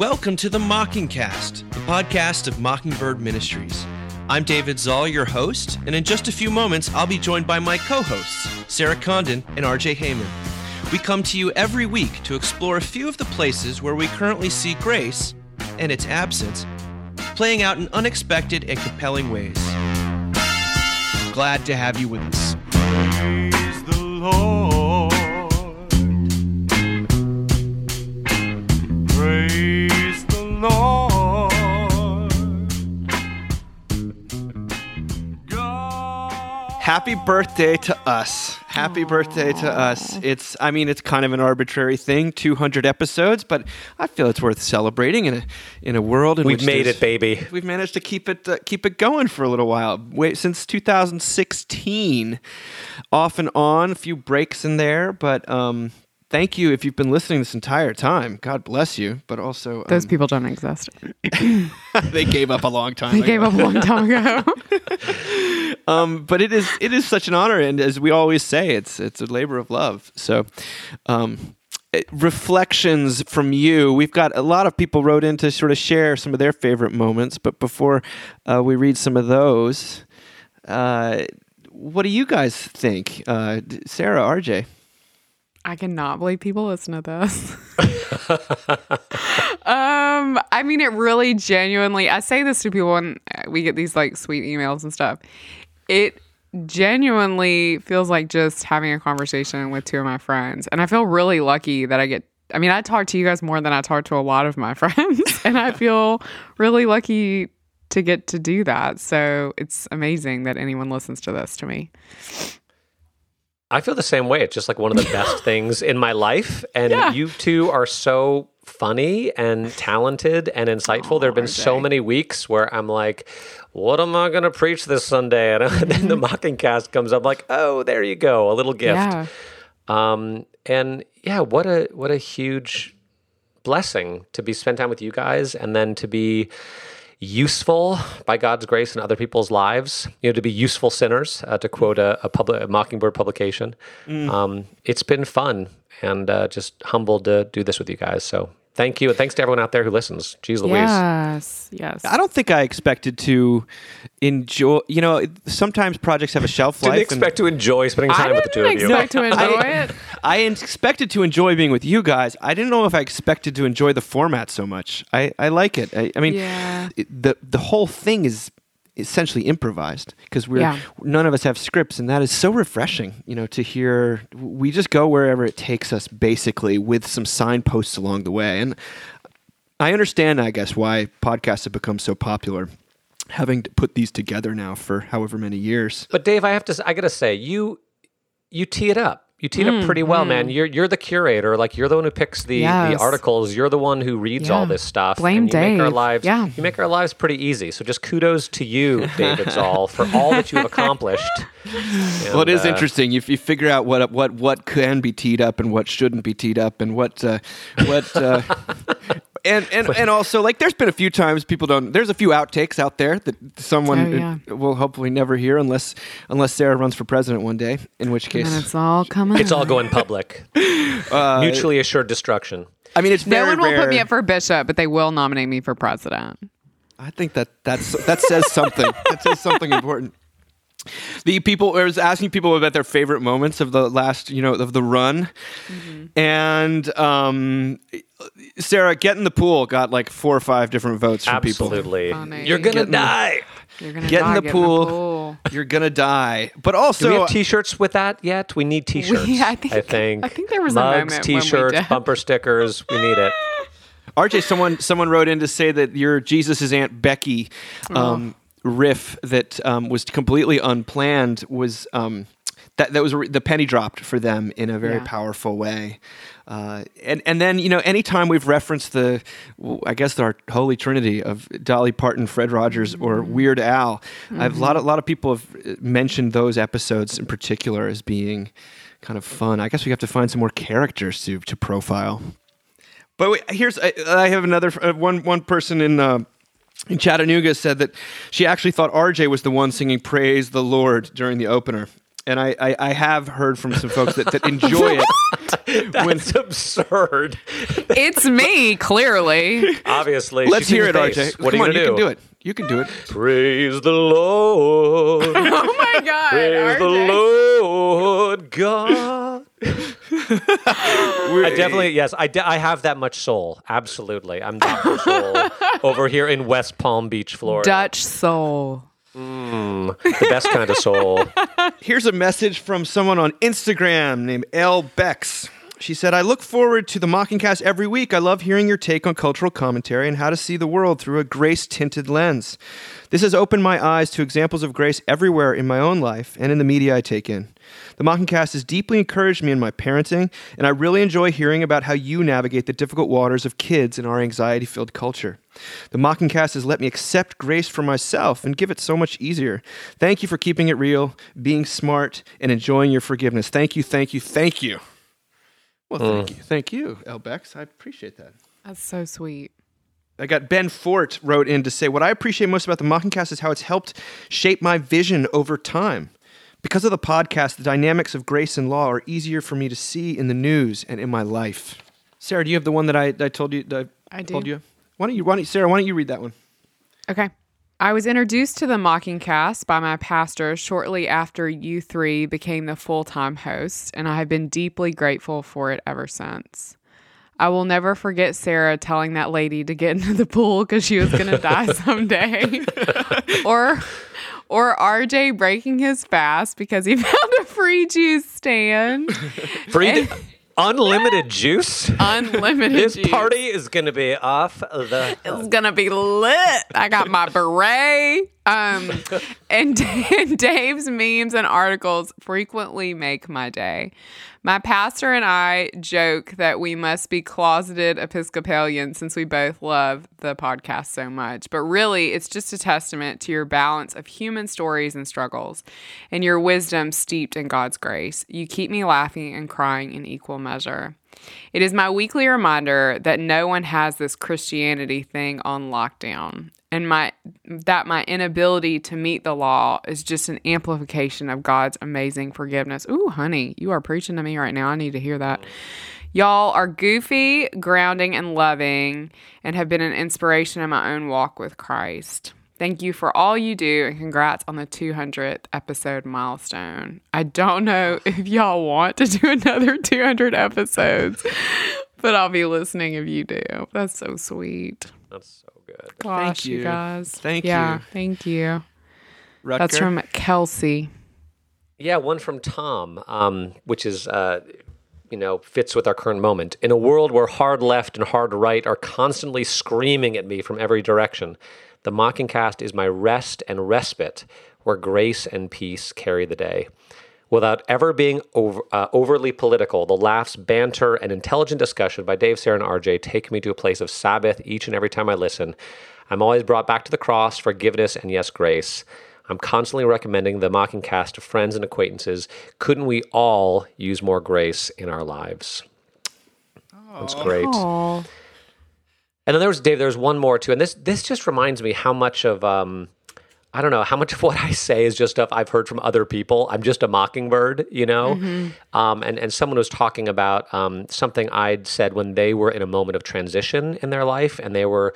Welcome to the Mockingcast, the podcast of Mockingbird Ministries. I'm David Zahl, your host, and in just a few moments, I'll be joined by my co hosts, Sarah Condon and RJ Heijmen. We come to you every week to explore a few of the places where we currently see grace and its absence playing out in unexpected and compelling ways. Glad to have you with us. Praise the Lord. Happy birthday to us. Happy birthday to us. It's I mean it's kind of an arbitrary thing, 200 episodes, but I feel it's worth celebrating in a in a world in We've which made it, baby. We've managed to keep it uh, keep it going for a little while. Wait, since 2016, off and on, a few breaks in there, but um, thank you if you've been listening this entire time. God bless you. But also, Those um, people don't exist. they gave up a long time. They ago. gave up a long time ago. um, but it is it is such an honor, and as we always say, it's it's a labor of love. So, um, reflections from you. We've got a lot of people wrote in to sort of share some of their favorite moments. But before uh, we read some of those, uh, what do you guys think, uh, Sarah, RJ? I cannot believe people listen to this. um, I mean, it really genuinely, I say this to people when we get these like sweet emails and stuff. It genuinely feels like just having a conversation with two of my friends. And I feel really lucky that I get, I mean, I talk to you guys more than I talk to a lot of my friends. and I feel really lucky to get to do that. So it's amazing that anyone listens to this to me. I feel the same way. It's just like one of the best things in my life. And Yeah. you two are so funny and talented and insightful. there have been so many weeks where I'm like, what am I going to preach this Sunday? And then the Mockingcast comes up like, oh, there you go, a little gift. Yeah. Um, and yeah, what a what a huge blessing to be spend time with you guys and then to be useful by God's grace in other people's lives. You know, to be useful sinners, uh, to quote a, a, public, a Mockingbird publication. Um, it's been fun and uh, just humbled to do this with you guys. So thank you, and thanks to everyone out there who listens. Jeez Louise. Yes. Yes. I don't think I expected to enjoy. You know, sometimes projects have a shelf life. Didn't life. and- expect to enjoy spending time with the two of you. I didn't expect to enjoy I- it. I expected to enjoy being with you guys. I didn't know if I expected to enjoy the format so much. I, I like it. I, I mean, Yeah. it- the the whole thing is essentially improvised because we're Yeah. none of us have scripts, and that is so refreshing. You know, to hear we just go wherever it takes us, basically, with some signposts along the way. And I understand, I guess, why podcasts have become so popular. Having to put these together now for however many years. But Dave, I have to, I gotta say, you, you tee it up. You teed it up pretty well, man. You're you're the curator. Like you're the one who picks the, the articles. You're the one who reads all this stuff. Blame and you make our Dave. lives. Yeah. You make our lives pretty easy. So just kudos to you, David Zahl, for all that you have accomplished. well, it is uh, interesting if you figure out what what what can be teed up and what shouldn't be teed up, and what uh, what. Uh, And, and and also like there's been a few times people don't there's a few outtakes out there that someone Oh, yeah. will hopefully never hear unless unless Sarah runs for president one day in which And case it's all coming. It's all going public. Mutually assured destruction. I mean it's No very one will put me up for bishop, but they will nominate me for president. I think that that's that says something. that says something important. The people I was asking people about their favorite moments of the last, you know, of the run, and um, Sarah, get in the pool got like four or five different votes from people. Absolutely. You're gonna Get the- die. You're gonna Get in die, the pool. You're gonna die. But also, Do we have T-shirts with that yet? We need T-shirts. We- I think- I think. I think there was a Mugs, moment T-shirts, bumper stickers. We need it. RJ, someone someone wrote in to say that your Jesus' Aunt Becky um, riff that um, was completely unplanned was um, that that was the penny dropped for them in a very Yeah. powerful way. Uh, and and then you know anytime we've referenced the I guess our holy trinity of Dolly Parton, Fred Rogers, or Weird Al, I've a lot of, a lot of people have uh, mentioned those episodes in particular as being kind of fun. I guess we have to find some more characters to to profile. But wait, here's I, I have another uh, one one person in uh, in Chattanooga said that she actually thought RJ was the one singing "Praise the Lord" during the opener. And I, I, I have heard from some folks that, that enjoy it. That's absurd. It's me, clearly. Obviously, Let's hear it, sings RJ. What Come are you on, gonna you do? can do it. You can do it. Praise the Lord. Oh my god. Praise the Lord God. I definitely yes, I, de- I have that much soul. Absolutely, I'm that soul over here in West Palm Beach, Florida. Dutch soul. Mm, the best kind of soul. Here's a message from someone on Instagram named L. Bex. She said, I look forward to the Mockingcast every week. I love hearing your take on cultural commentary and how to see the world through a grace tinted lens. This has opened my eyes to examples of grace everywhere in my own life and in the media I take in. The Mockingcast has deeply encouraged me in my parenting, and I really enjoy hearing about how you navigate the difficult waters of kids in our anxiety filled culture. The Mockingcast has let me accept grace for myself and give it so much easier. Thank you for keeping it real, being smart, and enjoying your forgiveness. Thank you, thank you, thank you. Well, thank mm. you. Thank you, Elbex. I appreciate that. That's so sweet. I got Ben Fort wrote in to say, What I appreciate most about the Mockingcast is how it's helped shape my vision over time. Because of the podcast, the dynamics of grace and law are easier for me to see in the news and in my life. Sarah, do you have the one that I, that I told you? That I, I told do. you. Why don't you, why don't you, Sarah? Why don't you read that one? Okay. I was introduced to the Mockingcast by my pastor shortly after you three became the full time hosts, and I have been deeply grateful for it ever since. I will never forget Sarah telling that lady to get into the pool because she was going to die someday. or or RJ breaking his fast because he found a free juice stand. Free, unlimited juice. Unlimited This juice. party is going to be off the. It's gonna be lit. I got my beret. Um, and, and Dave's memes and articles frequently make my day. My pastor and I joke that we must be closeted Episcopalians since we both love the podcast so much. But really, it's just a testament to your balance of human stories and struggles and your wisdom steeped in God's grace. You keep me laughing and crying in equal measure. It is my weekly reminder that no one has this Christianity thing on lockdown. And my that my inability to meet the law is just an amplification of God's amazing forgiveness. Ooh, honey, you are preaching to me right now. I need to hear that. Y'all are goofy, grounding, and loving, and have been an inspiration in my own walk with Christ. Thank you for all you do, and congrats on the 200th episode milestone. I don't know if y'all want to do another 200 episodes, but I'll be listening if you do. That's so sweet. That's so good. Gosh, you. guys. Thank yeah, you. thank you. Rutger? That's from Kelsey. Yeah, one from Tom, um, which is, uh, you know, fits with our current moment. In a world where hard left and hard right are constantly screaming at me from every direction, the Mockingcast is my rest and respite where grace and peace carry the day. Without ever being over, uh, overly political, the laughs, banter, and intelligent discussion by Dave, Sarah, and RJ take me to a place of Sabbath each and every time I listen. I'm always brought back to the cross, forgiveness, and yes, grace. I'm constantly recommending the Mockingcast to friends and acquaintances. Couldn't we all use more grace in our lives? That's great. Oh, And then there was Dave. There's one more too, and this this just reminds me how much of um, I don't know how much of what I say is just stuff I've heard from other people. I'm just a mockingbird, you know. Um, and and someone was talking about um, something I'd said when they were in a moment of transition in their life, and they were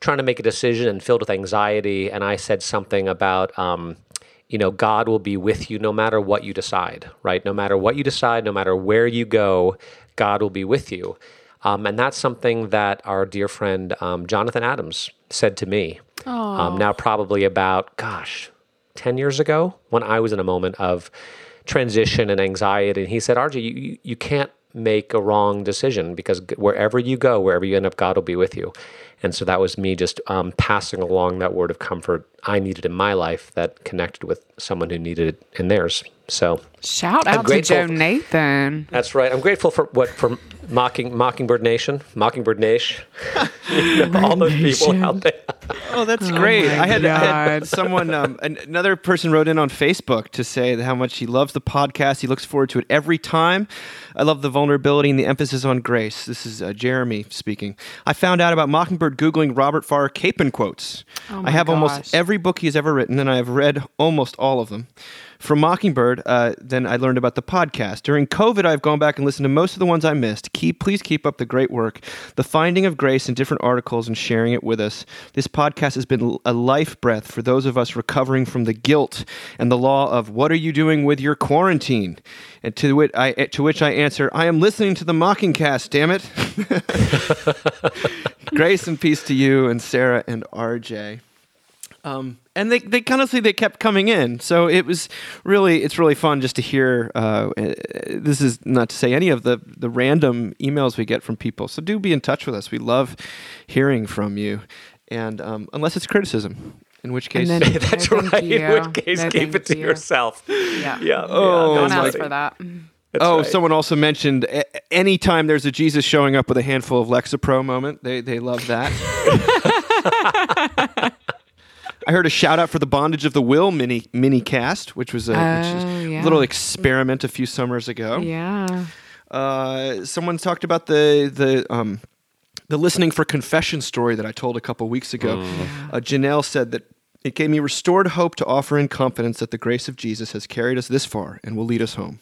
trying to make a decision and filled with anxiety. And I said something about. Um, you know, God will be with you no matter what you decide, right? No matter what you decide, no matter where you go, God will be with you. Um, and that's something that our dear friend um, Jonathan Adams said to me. Um, now, probably about, gosh, 10 years ago when I was in a moment of transition and anxiety. And he said, RJ, you, you, you can't make a wrong decision because wherever you go, wherever you end up, God will be with you. And so that was me just um, passing along that word of comfort I needed in my life that connected with someone who needed it in theirs. So shout out to Joe Nathan. that's right. I'm grateful for what for mocking Mockingbird Nation, Mockingbird Nation, You know, all those people out there. Oh, that's great. I had, I had someone, um, another person wrote in on Facebook to say how much he loves the podcast. He looks forward to it every time. I love the vulnerability and the emphasis on grace. This is uh, Jeremy speaking. I found out about Mockingbird Googling Robert Farrar Capon quotes. Oh I have almost every book he's ever written, and I have read almost all of them. From Mockingbird, uh, then I learned about the podcast. During COVID, I've gone back and listened to most of the ones I missed. Keep, please keep up the great work, the finding of grace in different articles, and sharing it with us. This podcast has been a life breath for those of us recovering from the guilt and the law of what are you doing with your quarantine. And to which I, to which I answer, I am listening to the Mockingcast. Damn it! grace and peace to you and Sarah and RJ. Um, and they, they kind of see they kept coming in, so it was really it's really fun just to hear. Uh, uh, this is not to say any of the the random emails we get from people. So do be in touch with us. We love hearing from you, and um, unless it's criticism, in which case, then- That's No, right. you. In which case, No, keep it to you. yourself. Yeah. Yeah. Oh, yeah, Don't ask for that. That's oh, right. someone also mentioned a- anytime there's a Jesus showing up with a handful of Lexapro moment, they they love that. I heard a shout out for the Bondage of the Will mini mini cast, which was a, which is Oh, a yeah. little experiment a few summers ago. Yeah. Uh, someone talked about the the um, the listening for confession story that I told a couple weeks ago. Uh, Janelle said that it gave me restored hope to offer in confidence that the grace of Jesus has carried us this far and will lead us home.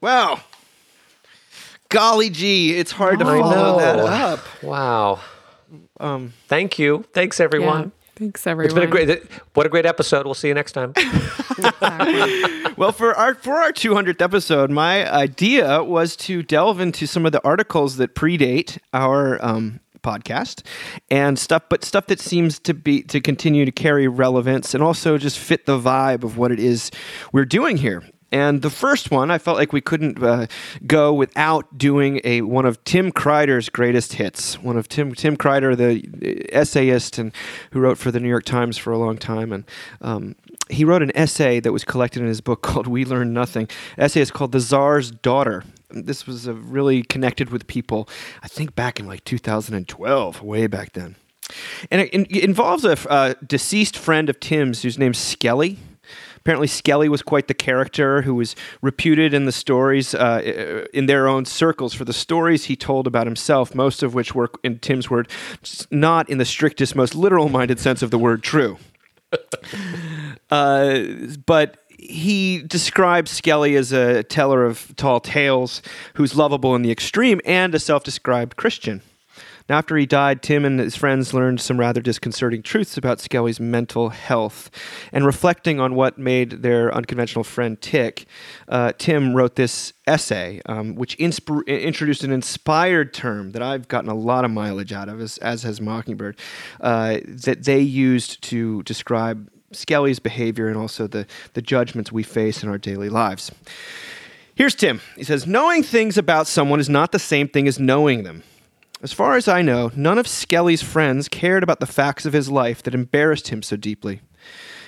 Wow. Golly gee, it's hard to follow that up. Wow. Um, Thank you. Thanks, everyone. Yeah. Thanks, everyone. It's been a great. What a great episode. We'll see you next time. well, for our for our 200th episode, my idea was to delve into some of the articles that predate our um, podcast and stuff, but stuff that seems to be to continue to carry relevance and also just fit the vibe of what it is we're doing here. And the first one, I felt like we couldn't uh, go without doing a one of Tim Kreider's greatest hits. One of Tim Tim Kreider, the essayist and who wrote for the New York Times for a long time, and um, he wrote an essay that was collected in his book called "We Learn Nothing." Essay is called "The Czar's Daughter." This was uh, really connected with people. I think back in like 2012, way back then, and it, it involves a uh, deceased friend of Tim's whose name's Skelly. Apparently, Skelly was quite the character who was reputed in the stories, uh, in their own circles, for the stories he told about himself, most of which were, in Tim's word, not in the strictest, most literal minded sense of the word true. uh, but he describes Skelly as a teller of tall tales who's lovable in the extreme and a self described Christian. Now, after he died, Tim and his friends learned some rather disconcerting truths about Skelly's mental health. And reflecting on what made their unconventional friend tick, uh, Tim wrote this essay, um, which insp- introduced an inspired term that I've gotten a lot of mileage out of, as, as has Mockingbird, uh, that they used to describe Skelly's behavior and also the, the judgments we face in our daily lives. Here's Tim. He says, Knowing things about someone is not the same thing as knowing them. As far as I know, none of Skelly's friends cared about the facts of his life that embarrassed him so deeply.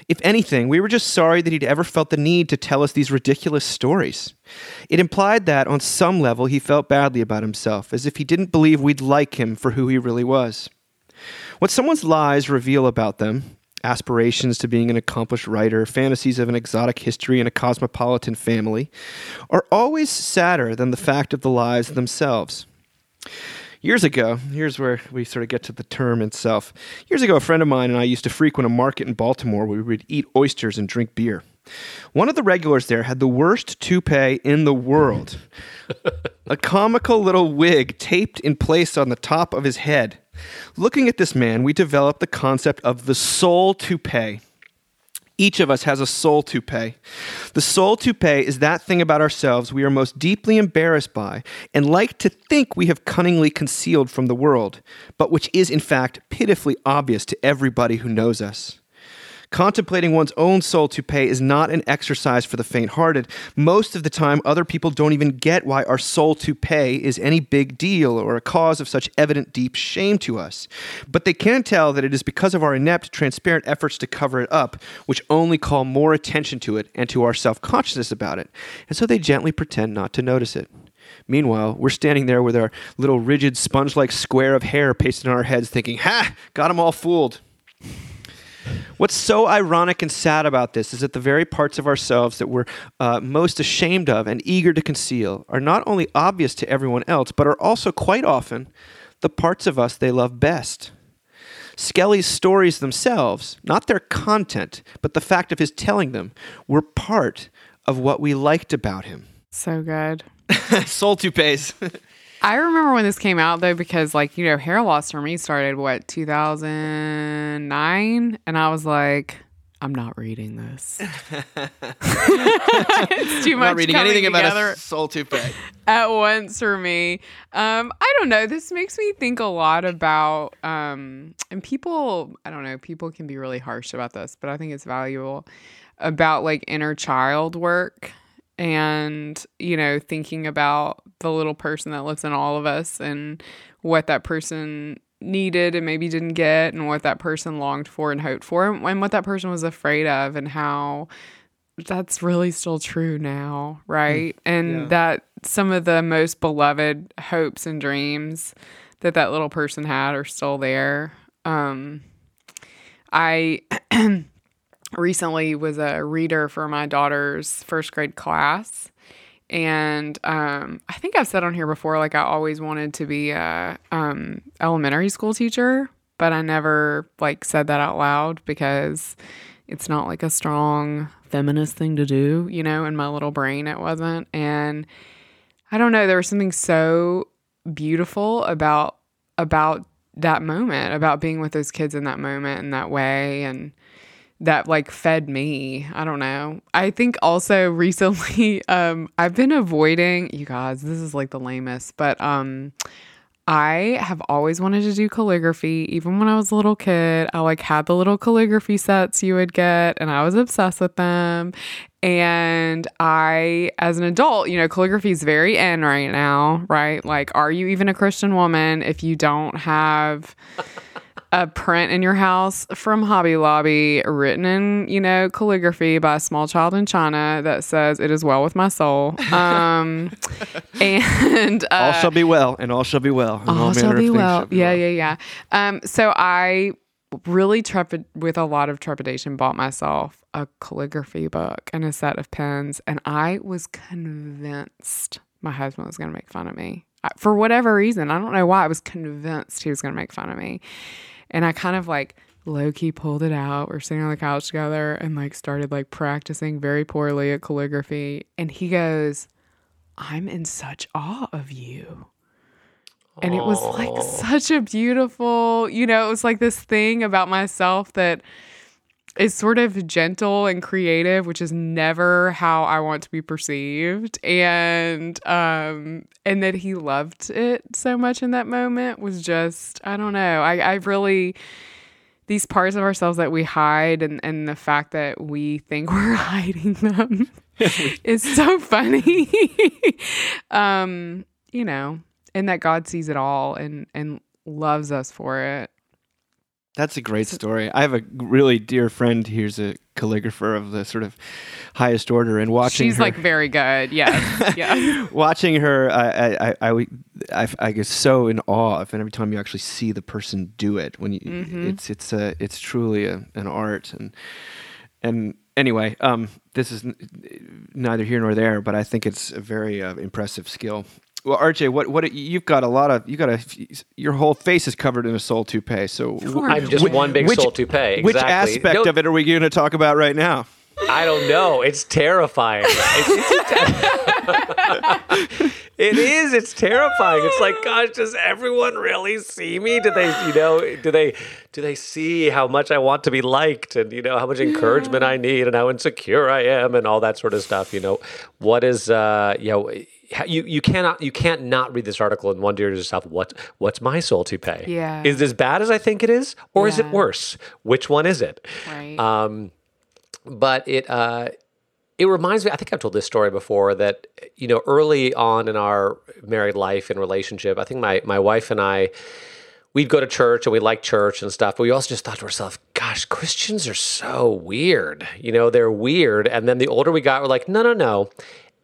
If anything, we were just sorry that he'd ever felt the need to tell us these ridiculous stories. It implied that, on some level, he felt badly about himself, as if he didn't believe we'd like him for who he really was. What someone's lies reveal about them aspirations to being an accomplished writer, fantasies of an exotic history and a cosmopolitan family are always sadder than the fact of the lies themselves. Years ago, here's where we sort of get to the term itself. Years ago, a friend of mine and I used to frequent a market in Baltimore where we would eat oysters and drink beer. One of the regulars there had the worst toupee in the world a comical little wig taped in place on the top of his head. Looking at this man, we developed the concept of the soul toupee. Each of us has a soul toupee. The soul toupee is that thing about ourselves we are most deeply embarrassed by and like to think we have cunningly concealed from the world, but which is in fact pitifully obvious to everybody who knows us. Contemplating one's own soul toupee is not an exercise for the faint hearted. Most of the time, other people don't even get why our soul toupee is any big deal or a cause of such evident deep shame to us. But they can tell that it is because of our inept, transparent efforts to cover it up, which only call more attention to it and to our self consciousness about it. And so they gently pretend not to notice it. Meanwhile, we're standing there with our little rigid sponge like square of hair pasted on our heads, thinking, Ha! Got 'em all fooled. What's so ironic and sad about this is that the very parts of ourselves that we're uh, most ashamed of and eager to conceal are not only obvious to everyone else, but are also quite often the parts of us they love best. Skelly's stories themselves, not their content, but the fact of his telling them, were part of what we liked about him. So good. Soul toupees. I remember when this came out though, because like, you know, hair loss for me started what, 2009? And I was like, I'm not reading this. it's too I'm much. not reading anything about a soul toupee. at once for me. Um, I don't know. This makes me think a lot about, um, and people, I don't know, people can be really harsh about this, but I think it's valuable about like inner child work and, you know, thinking about the little person that lives in all of us and what that person needed and maybe didn't get and what that person longed for and hoped for and what that person was afraid of and how that's really still true now, right? and Yeah. that some of the most beloved hopes and dreams that that little person had are still there. Um, I recently was a reader for my daughter's first grade class. And um, I think I've said on here before, like I always wanted to be a um, elementary school teacher, but I never like said that out loud because it's not like a strong feminist thing to do, you know. In my little brain, it wasn't, and I don't know. There was something so beautiful about about that moment, about being with those kids in that moment in that way, and that like fed me. I don't know. I think also recently, um, I've been avoiding you guys. This is like the lamest, but um, I have always wanted to do calligraphy. Even when I was a little kid, I like had the little calligraphy sets you would get, and I was obsessed with them. And I, as an adult, you know, calligraphy is very in right now, right? Like, are you even a Christian woman if you don't have a print in your house from Hobby Lobby written in, you know, calligraphy by a small child in China that says, It is well with my soul? Um, and uh, all shall be well, and all shall be well. and all shall be well. shall be yeah, well. yeah, yeah. Um, so I really trepid with a lot of trepidation bought myself a calligraphy book and a set of pens, and I was convinced my husband was going to make fun of me I- for whatever reason. I don't know why. I was convinced he was going to make fun of me, and I kind of like low key pulled it out. We're sitting on the couch together and like started like practicing very poorly at calligraphy, and he goes. I'm in such awe of you. And it was like such a beautiful, you know, it was like this thing about myself that is sort of gentle and creative, which is never how I want to be perceived. And um and that he loved it so much in that moment was just I don't know. I, I really these parts of ourselves that we hide and, and the fact that we think we're hiding them is so funny. um, you know, and that God sees it all and and loves us for it. That's a great story. I have a really dear friend who's a calligrapher of the sort of highest order, and watching She's her, like very good. Yes. Yeah. watching her, I, I, I, I, I, I get so in awe of, and every time you actually see the person do it, when you, Mm-hmm. it's, it's a, it's truly a, an art, and, and anyway, um, this is n- neither here nor there, but I think it's a very uh, impressive skill. Well, RJ, what, what, you've got a lot of, you got a, your whole face is covered in a soul toupee. So, course. I'm just Which- one big which- soul toupee. which aspect No, of it are we going to talk about right now? I don't know. It's terrifying. It's, it's it is. It's terrifying. It's like, gosh, does everyone really see me? Do they, you know, do they, do they see how much I want to be liked, and you know how much encouragement I need, and how insecure I am, and all that sort of stuff? You know, what is, uh, you know. You, you cannot you can't not read this article and wonder to yourself what what's my soul toupee? Yeah. Is it as bad as I think it is, or is it worse? Which one is it? Right. Um, but it uh, it reminds me. I think I've told this story before that you know early on in our married life and relationship, I think my my wife and I. We'd go to church and we liked church and stuff, but we also just thought to ourselves, gosh, Christians are so weird. You know, they're weird. And then the older we got, we're like, no, no, no.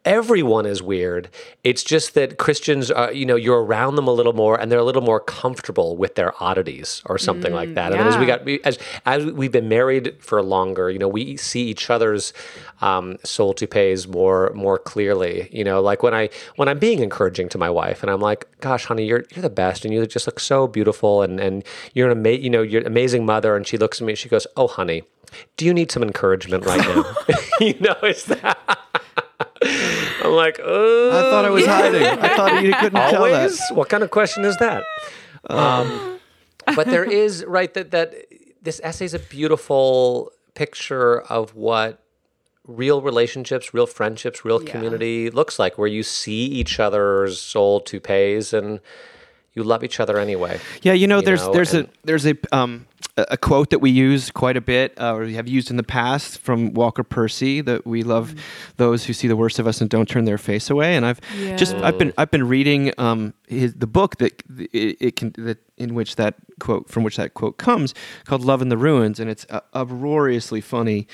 Everyone is weird. It's just that Christians, are, you know, you're around them a little more, and they're a little more comfortable with their oddities or something like that. And then as we got we, as as we've been married for longer, you know, we see each other's um, soul toupees more more clearly. You know, like when I when I'm being encouraging to my wife, and I'm like, "Gosh, honey, you're you're the best, and you just look so beautiful, and and you're an ama- you know you're an amazing mother." And she looks at me, and she goes, "Oh, honey." Do you need some encouragement right now? you know, it's that. I'm like, oh, I thought I was hiding. I thought you couldn't tell that. What kind of question is that? Um, but there is right that that this essay is a beautiful picture of what real relationships, real friendships, real Yeah. community looks like, where you see each other's soul toupees and you love each other anyway. Yeah, you know, you there's know, there's and- a there's a um a a quote that we use quite a bit, uh, or we have used in the past from Walker Percy that we love Mm. those who see the worst of us and don't turn their face away. And I've just I've been I've been reading um his the book that it, it can that in which that quote from which that quote comes called Love in the Ruins, and it's a uproariously funny,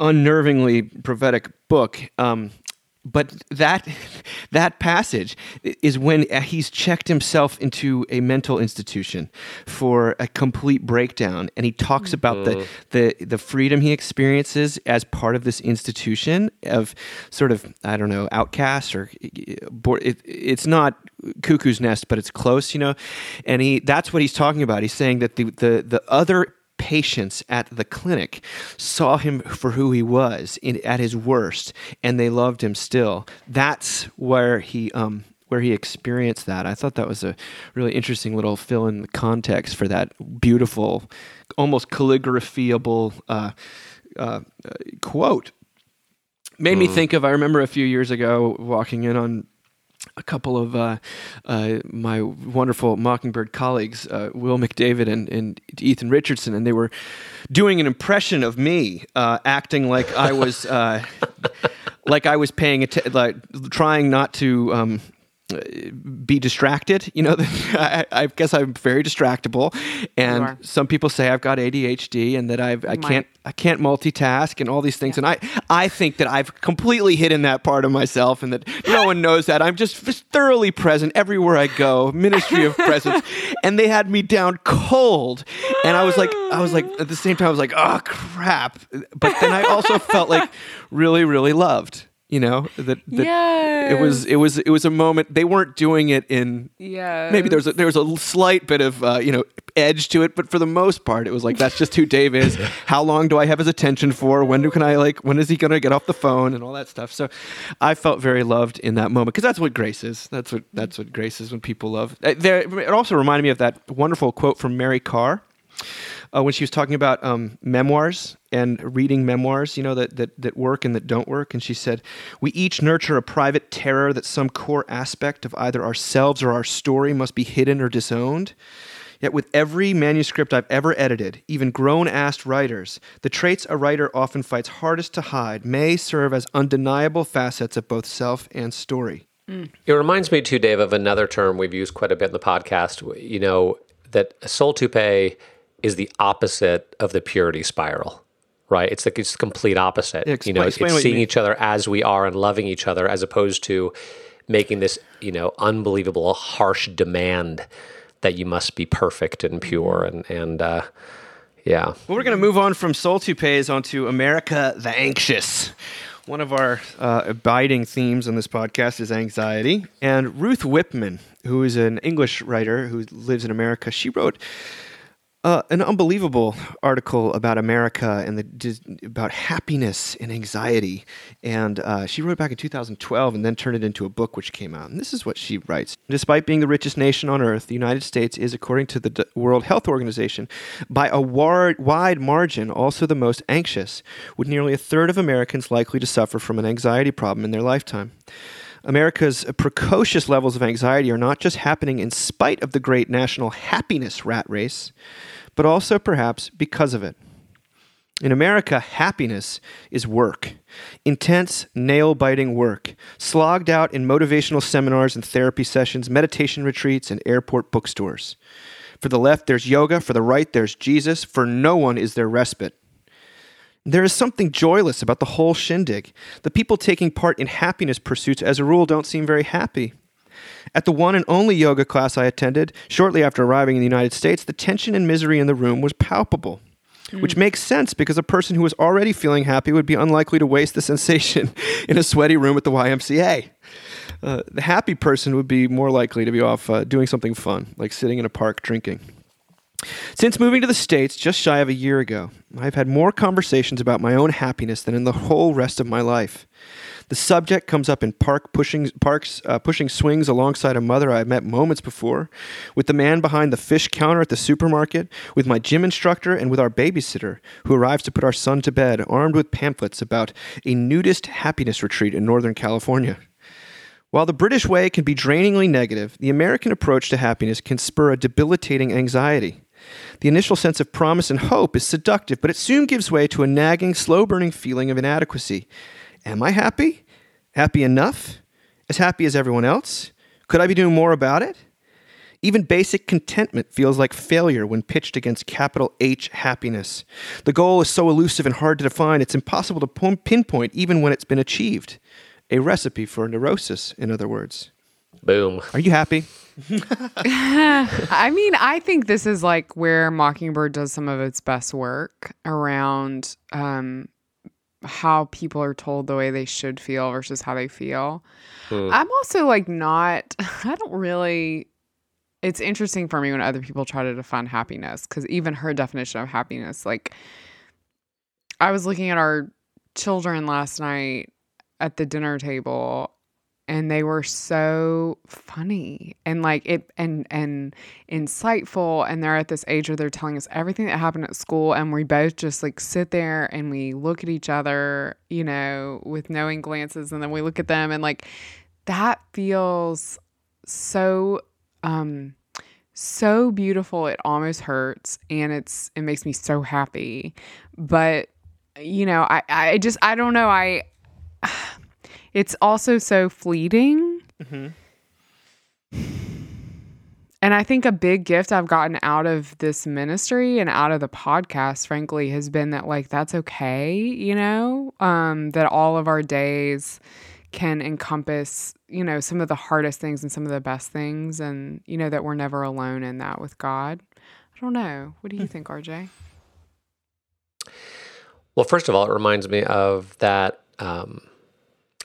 unnervingly prophetic book. Um, but that that passage is when he's checked himself into a mental institution for a complete breakdown. And he talks mm-hmm. about the, the the freedom he experiences as part of this institution of sort of I don't know outcast or it, it's not cuckoo's nest but it's close you know? And he that's what he's talking about. He's saying that the the, the other patients at the clinic saw him for who he was in, at his worst, and they loved him still. That's where he um, where he experienced that. I thought that was a really interesting little fill in the context for that beautiful, almost calligraphyable uh, uh, uh, quote. Made me think of. I remember a few years ago walking in on a couple of uh, uh, my wonderful Mockingbird colleagues, uh, Will McDavid and, and Ethan Richardson, and they were doing an impression of me, uh, acting like I was uh, like I was paying attention, like trying not to. Um, Uh, be distracted. You know, I, I guess I'm very distractible, and some people say I've got ADHD and that I've I can't I can't multitask and all these things. And I I think that I've completely hidden that part of myself, and that no one knows that. I'm just, just thoroughly present everywhere I go. Ministry of presence, and they had me down cold, and I was like I was like at the same time I was like oh crap, but then I also felt like really really loved. You know that, that it was it was it was a moment they weren't doing it in Yeah. maybe there was a, there was a slight bit of uh, you know edge to it, but for the most part, it was like that's just who Dave is. How long do I have his attention for? When do can I like? When is he gonna get off the phone and all that stuff? So, I felt very loved in that moment because that's what grace is. That's what that's what grace is when people love. Uh, There, it also reminded me of that wonderful quote from Mary Karr. Uh, when she was talking about um, memoirs and reading memoirs, you know, that, that, that work and that don't work. And she said, We each nurture a private terror that some core aspect of either ourselves or our story must be hidden or disowned. Yet, with every manuscript I've ever edited, even grown assed writers, the traits a writer often fights hardest to hide may serve as undeniable facets of both self and story. It reminds me too, Dave, of another term we've used quite a bit in the podcast. You know that a soul toupee is the opposite of the purity spiral, right? It's the, it's the complete opposite. Yeah, you know, it's, it's seeing each other as we are and loving each other, as opposed to making this you know unbelievable harsh demand that you must be perfect and pure and and uh, yeah. Well, we're going to move on from Soul Toupees onto America the Anxious. One of our uh, abiding themes on this podcast is anxiety. And Ruth Whippman, who is an English writer who lives in America, she wrote uh, an unbelievable article about America and the about happiness and anxiety. And uh, she wrote it back in 2012 and then turned it into a book which came out. And this is what she writes Despite being the richest nation on earth, the United States is, according to the World Health Organization, by a war- wide margin, also the most anxious, with nearly a third of Americans likely to suffer from an anxiety problem in their lifetime. America's precocious levels of anxiety are not just happening in spite of the great national happiness rat race, but also perhaps because of it. In America, happiness is work. Intense, nail biting work, slogged out in motivational seminars and therapy sessions, meditation retreats, and airport bookstores. For the left, there's yoga. For the right, there's Jesus. For no one is there respite. There is something joyless about the whole shindig. The people taking part in happiness pursuits, as a rule, don't seem very happy. At the one and only yoga class I attended, shortly after arriving in the United States, the tension and misery in the room was palpable. Which makes sense because a person who was already feeling happy would be unlikely to waste the sensation in a sweaty room at the YMCA. Uh, the happy person would be more likely to be off uh, doing something fun, like sitting in a park drinking. Since moving to the States just shy of a year ago, I've had more conversations about my own happiness than in the whole rest of my life. The subject comes up in park pushing, parks uh, pushing swings alongside a mother I've met moments before, with the man behind the fish counter at the supermarket, with my gym instructor, and with our babysitter, who arrives to put our son to bed, armed with pamphlets about a nudist happiness retreat in Northern California. While the British way can be drainingly negative, the American approach to happiness can spur a debilitating anxiety. The initial sense of promise and hope is seductive, but it soon gives way to a nagging, slow burning feeling of inadequacy. Am I happy? Happy enough? As happy as everyone else? Could I be doing more about it? Even basic contentment feels like failure when pitched against capital H happiness. The goal is so elusive and hard to define, it's impossible to pinpoint even when it's been achieved. A recipe for neurosis, in other words. Boom. Are you happy? I mean, I think this is like where Mockingbird does some of its best work around um, how people are told the way they should feel versus how they feel. I'm also like not, I don't really. It's interesting for me when other people try to define happiness because even her definition of happiness, like, I was looking at our children last night at the dinner table and they were so funny and like it and and insightful and they're at this age where they're telling us everything that happened at school and we both just like sit there and we look at each other you know with knowing glances and then we look at them and like that feels so um so beautiful. It almost hurts and it's it makes me so happy. But you know i i just i don't know. I it's also so fleeting. And I think a big gift I've gotten out of this ministry and out of the podcast, frankly, has been that like that's okay, you know, um, that all of our days can encompass, you know, some of the hardest things and some of the best things, and you know that we're never alone in that with God. I don't know. What do you think, RJ? Well, first of all, it reminds me of that um,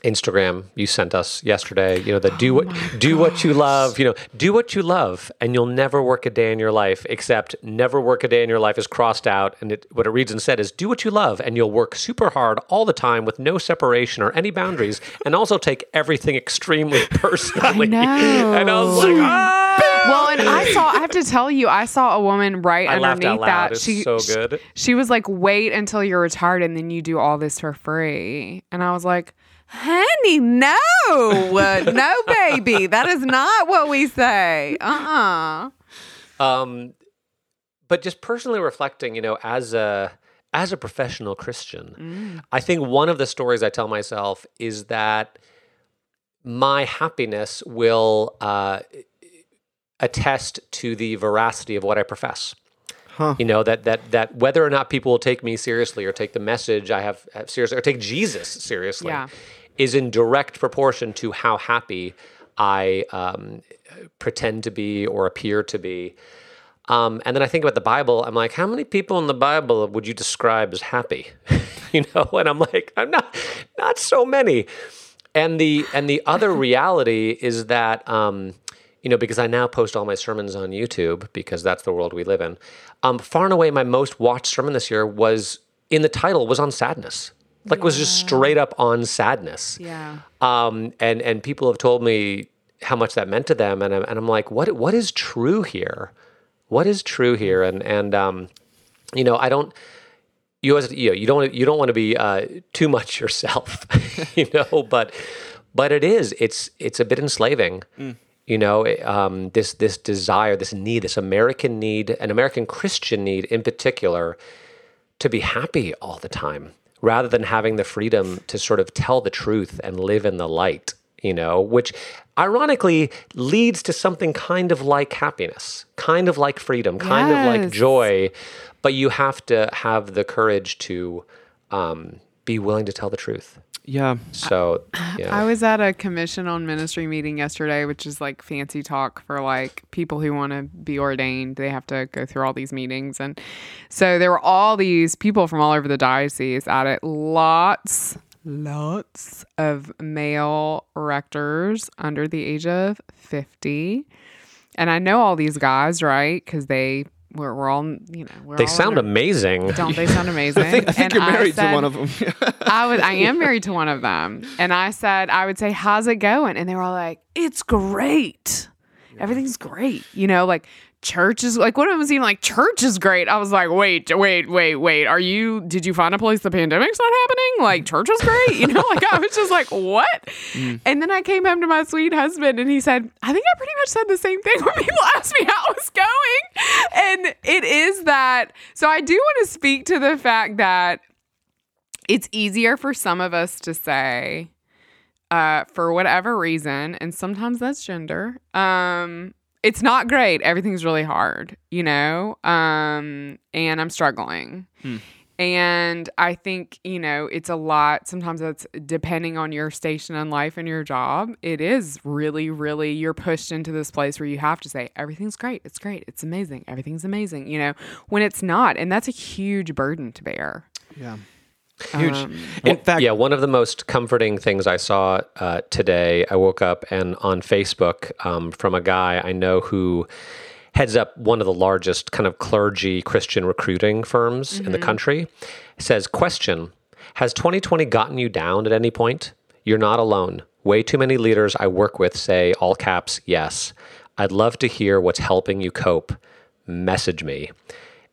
Instagram you sent us yesterday. You know, the do what do what you love. You know, do what you love, and you'll never work a day in your life. Except never work a day in your life is crossed out, and it, what it reads instead is do what you love, and you'll work super hard all the time with no separation or any boundaries, and also take everything extremely personally. know. And I was like, ah! Well, and I saw. I have to tell you, I saw a woman right I underneath that. She so she- good. She was like, "Wait until you're retired, and then you do all this for free." And I was like, "Honey, no, Uh, no, baby, that is not what we say. Uh, uh um, but just personally reflecting, you know, as a as a professional Christian, I think one of the stories I tell myself is that my happiness will uh, attest to the veracity of what I profess. You know that that that whether or not people will take me seriously or take the message I have, have seriously or take Jesus seriously Yeah. Is in direct proportion to how happy I um, pretend to be or appear to be. Um, and then I think about the Bible. I'm like, how many people in the Bible would you describe as happy? you know, and I'm like, I'm not, not so many. And the and the other reality is that, um, you know, because I now post all my sermons on YouTube because that's the world we live in. Um, far and away, my most watched sermon this year was in the title was on sadness. Like was just straight up on sadness yeah, um, and and people have told me how much that meant to them, and I'm, and I'm like, what what is true here? What is true here? And and um, you know, I don't. You as you know, you don't you don't want to be uh, too much yourself, you know. But but it is it's it's a bit enslaving. You know, um, this this desire, this need, this American need, an American Christian need in particular, to be happy all the time rather than having the freedom to sort of tell the truth and live in the light, you know, which ironically leads to something kind of like happiness, kind of like freedom, kind of like joy, but you have to have the courage to um, be willing to tell the truth. Yeah. So, yeah. I was at a commission on ministry meeting yesterday, which is like fancy talk for like people who want to be ordained. They have to go through all these meetings. And so there were all these people from all over the diocese at it. Lots, lots of male rectors under the age of 50. And I know all these guys, right? Because they we're, we're all, you know, we're they sound under- amazing. Don't they sound amazing? I think, I think And you're married said- to one of them. I would I am married to one of them. And I said, I would say, How's it going? And they were all like, It's great. Everything's great. You know, like church is like one of them was even like church is great. I was like, wait, wait, wait, wait. Are you did you find a place the pandemic's not happening? Like church is great. You know, like I was just like, what? And then I came home to my sweet husband and he said, I think I pretty much said the same thing when people asked me how it was going. And it is that so I do want to speak to the fact that it's easier for some of us to say uh, for whatever reason and sometimes that's gender um, it's not great. Everything's really hard you know? Um, and i'm struggling. And i think you know it's a lot. Sometimes that's depending on your station in life and your job. It is really really you're pushed into this place where you have to say everything's great. It's great. It's amazing. Everything's amazing you know? When it's not. And that's a huge burden to bear. Yeah. Huge. Um, In fact, yeah, one of the most comforting things I saw uh, today, I woke up and on Facebook um, from a guy I know who heads up one of the largest kind of clergy Christian recruiting firms in the country, says, Question Has 2020 gotten you down at any point? You're not alone. Way too many leaders I work with say, all caps, yes. I'd love to hear what's helping you cope. Message me.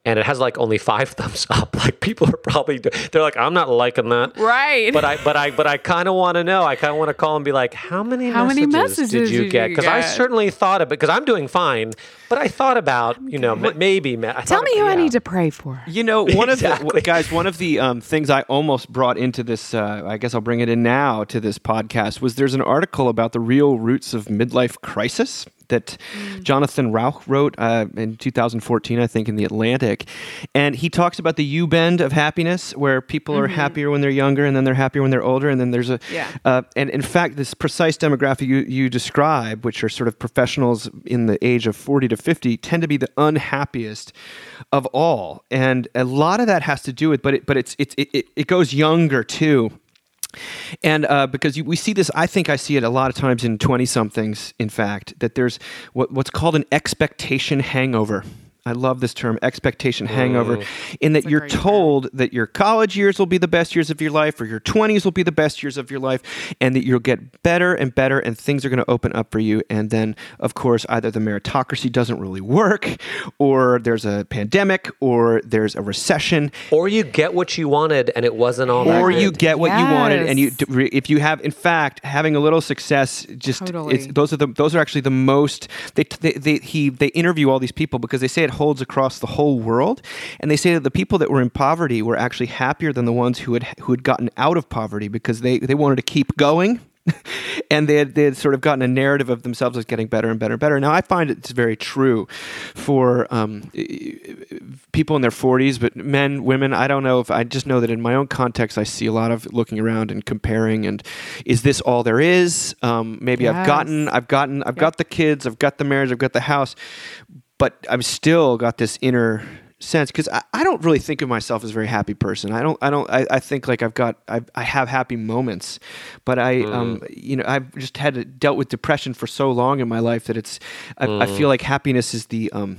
And it has like only five thumbs up. Like people are probably they're like, I'm not liking that. right But I but I but I kind of want to know. I kind of want to call and be like, how many How many messages, did you did get? Because I certainly thought of it because I'm doing fine. But I thought about you know m- maybe. I tell thought- me who i need to pray for You know, one of the guys, one of the um, things I almost brought into this, uh, I guess I'll bring it in now to this podcast, was there's an article about the real roots of midlife crisis that Jonathan Rauch wrote uh, in 2014, I think, in the Atlantic, and he talks about the U bend of happiness, where people are happier when they're younger, and then they're happier when they're older, and then there's a, Yeah. uh, and in fact, this precise demographic you, you describe, which are sort of professionals in the age of 40 to 50, tend to be the unhappiest of all. And a lot of that has to do with, but it, but it's, it's, it, it, it goes younger too. And uh, because you, we see this, I think I see it a lot of times in 20 somethings, in fact, that there's what, what's called an expectation hangover. I love this term, expectation hangover, in that you're great term. told that your college years will be the best years of your life, or your 20s will be the best years of your life, and that you'll get better and better, and things are going to open up for you. And then, of course, either the meritocracy doesn't really work, or there's a pandemic, or there's a recession, Or you get what you wanted and it wasn't all that. or good. you get what you wanted and you Yes. d- re- if you have in fact having a little success just Totally. it's, those are the those are actually the most they, they they he they interview all these people because they say it holds across the whole world and they say that the people that were in poverty were actually happier than the ones who had who had gotten out of poverty because they they wanted to keep going and they had, they had sort of gotten a narrative of themselves as getting better and better and better. Now, I find it's very true for um, people in their 40s, but men, women, I don't know if I just know that in my own context, I see a lot of looking around and comparing. And is this all there is? Um, maybe I've gotten, I've gotten, I've got the kids, I've got the marriage, I've got the house, but I've still got this inner sense because I, I don't really think of myself as a very happy person. I don't. I don't. I, I think like I've got. I, I have happy moments, but I um you know I've just had to, dealt with depression for so long in my life that it's. I, I feel like happiness is the um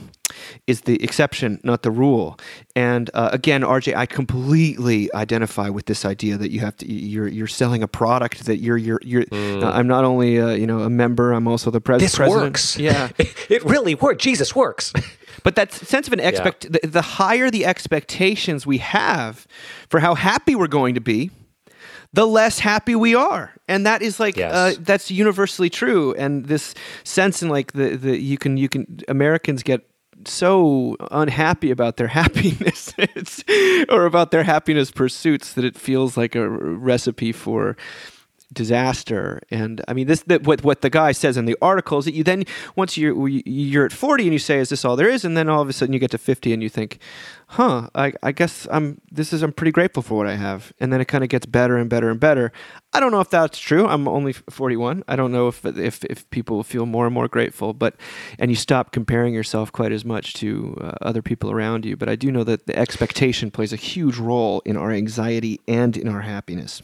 is the exception, not the rule. And uh, again, RJ, I completely identify with this idea that you have to. You're you're selling a product that you're you're you're. uh, I'm not only uh, you know a member. I'm also the pres- this president. works. Yeah. it really works. Jesus works. But that sense of an expect, the, the higher the expectations we have for how happy we're going to be, the less happy we are, and that is like Yes. uh, that's universally true. And this sense in like the the you can you can Americans get so unhappy about their happiness or about their happiness pursuits that it feels like a recipe for disaster. And I mean, this that what what the guy says in the article is that you then once you're you're at 40 and you say, "Is this all there is?" And then all of a sudden you get to 50 and you think, "Huh, I, I guess I'm this is I'm pretty grateful for what I have." And then it kind of gets better and better and better. I don't know if that's true. I'm only 41. I don't know if if if people feel more and more grateful, but and you stop comparing yourself quite as much to uh, other people around you. But I do know that the expectation plays a huge role in our anxiety and in our happiness.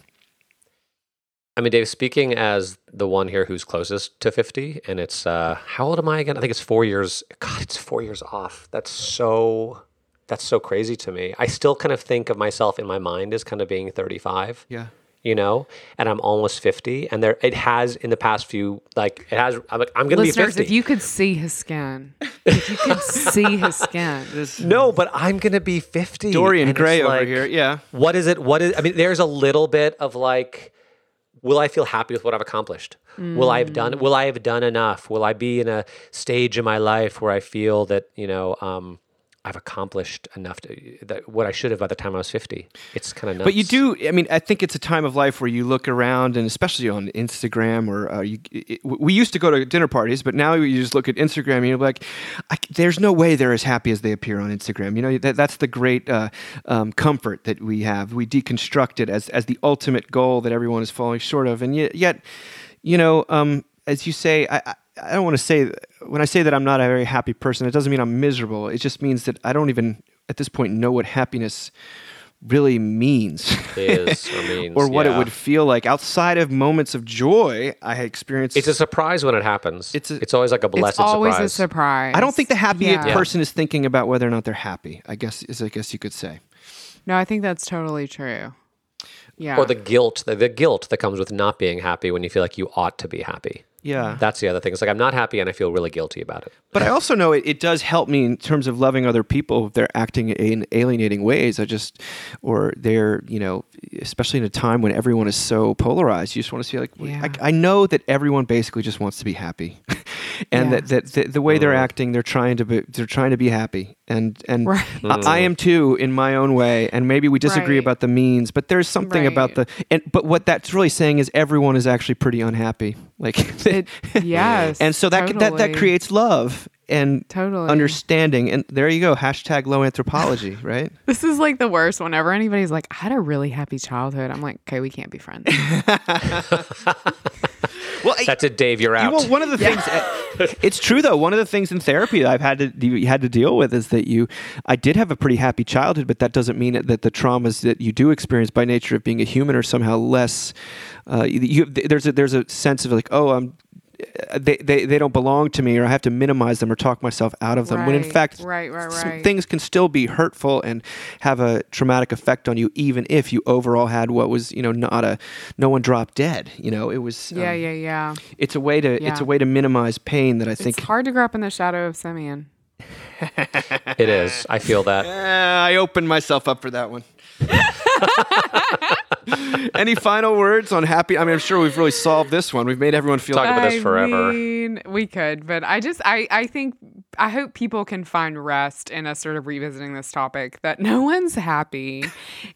I mean, Dave, speaking as the one here who's closest to 50, and it's, uh, how old am I again? I think it's four years. God, it's four years off. That's so, that's so crazy to me. I still kind of think of myself in my mind as kind of being 35. Yeah. You know, and I'm almost 50, and there it has in the past few like it has. I'm like I'm gonna be 50. if you could see his skin, if you could see his skin, no, but I'm gonna be 50. Dorian Gray it's over like, here. Yeah. what is it? What is? I mean, there's a little bit of like, will I feel happy with what I've accomplished? Will I have done? Will I have done enough? Will I be in a stage in my life where I feel that you know um, I've accomplished enough to that what I should have by the time I was 50? It's kind of nuts. But you do. I mean, I think it's a time of life where you look around, and especially on Instagram, or uh, you, it, we used to go to dinner parties, but now you just look at Instagram, and you're like, I, "There's no way they're as happy as they appear on Instagram." You know, that, that's the great uh, um, comfort that we have. We deconstruct it as as the ultimate goal that everyone is falling short of, and yet, yet you know, um, as you say, I. I I don't want to say when I say that I'm not a very happy person, it doesn't mean I'm miserable. It just means that I don't even at this point know what happiness really means is or means or what yeah. it would feel like outside of moments of joy I had experienced. It's a surprise when it happens. It's It's always like a blessed it's always surprise. a surprise. I don't think the happy Yeah. person is thinking about whether or not they're happy. I guess is I guess you could say. No, I think that's totally true. Yeah. Or the guilt, the, the guilt that comes with not being happy when you feel like you ought to be happy. Yeah. That's the other thing. It's like I'm not happy and I feel really guilty about it. But I also know it, it does help me in terms of loving other people if they're acting in alienating ways. I just, or they're, you know, especially in a time when everyone is so polarized, you just want to see like, Yeah. I, I know that everyone basically just wants to be happy, and Yeah. that, that, that the way they're acting, they're trying to be, they're trying to be happy, and and Right. I, I am too in my own way, and maybe we disagree Right. about the means, but there's something about the and but what that's really saying is everyone is actually pretty unhappy, like It- yes. and so that that that creates love and Totally. understanding and there you go hashtag low anthropology right This is like the worst. Whenever anybody's like, I had a really happy childhood, I'm like, okay, we can't be friends. well That's it, Dave. You're out. well, one of the things uh, it's true though one of the things in therapy that i've had to you had to deal with is that you i did have a pretty happy childhood but that doesn't mean that the traumas that you do experience by nature of being a human are somehow less uh, you, there's a there's a sense of like oh i'm they, they, they don't belong to me or I have to minimize them or talk myself out of them when in fact right, right, right. things can still be hurtful and have a traumatic effect on you even if you overall had what was you know not a no one dropped dead you know it was yeah, um, yeah, yeah. it's a way to it's a way to minimize pain that I think. It's hard to grow up in the shadow of Simeon. it is. I feel that. I opened myself up for that one. Any final words on happy? I mean, I'm sure we've really solved this one. We've made everyone feel. Talk about this forever. I mean, we could, but I just, I, I think, I hope people can find rest in us sort of revisiting this topic that no one's happy,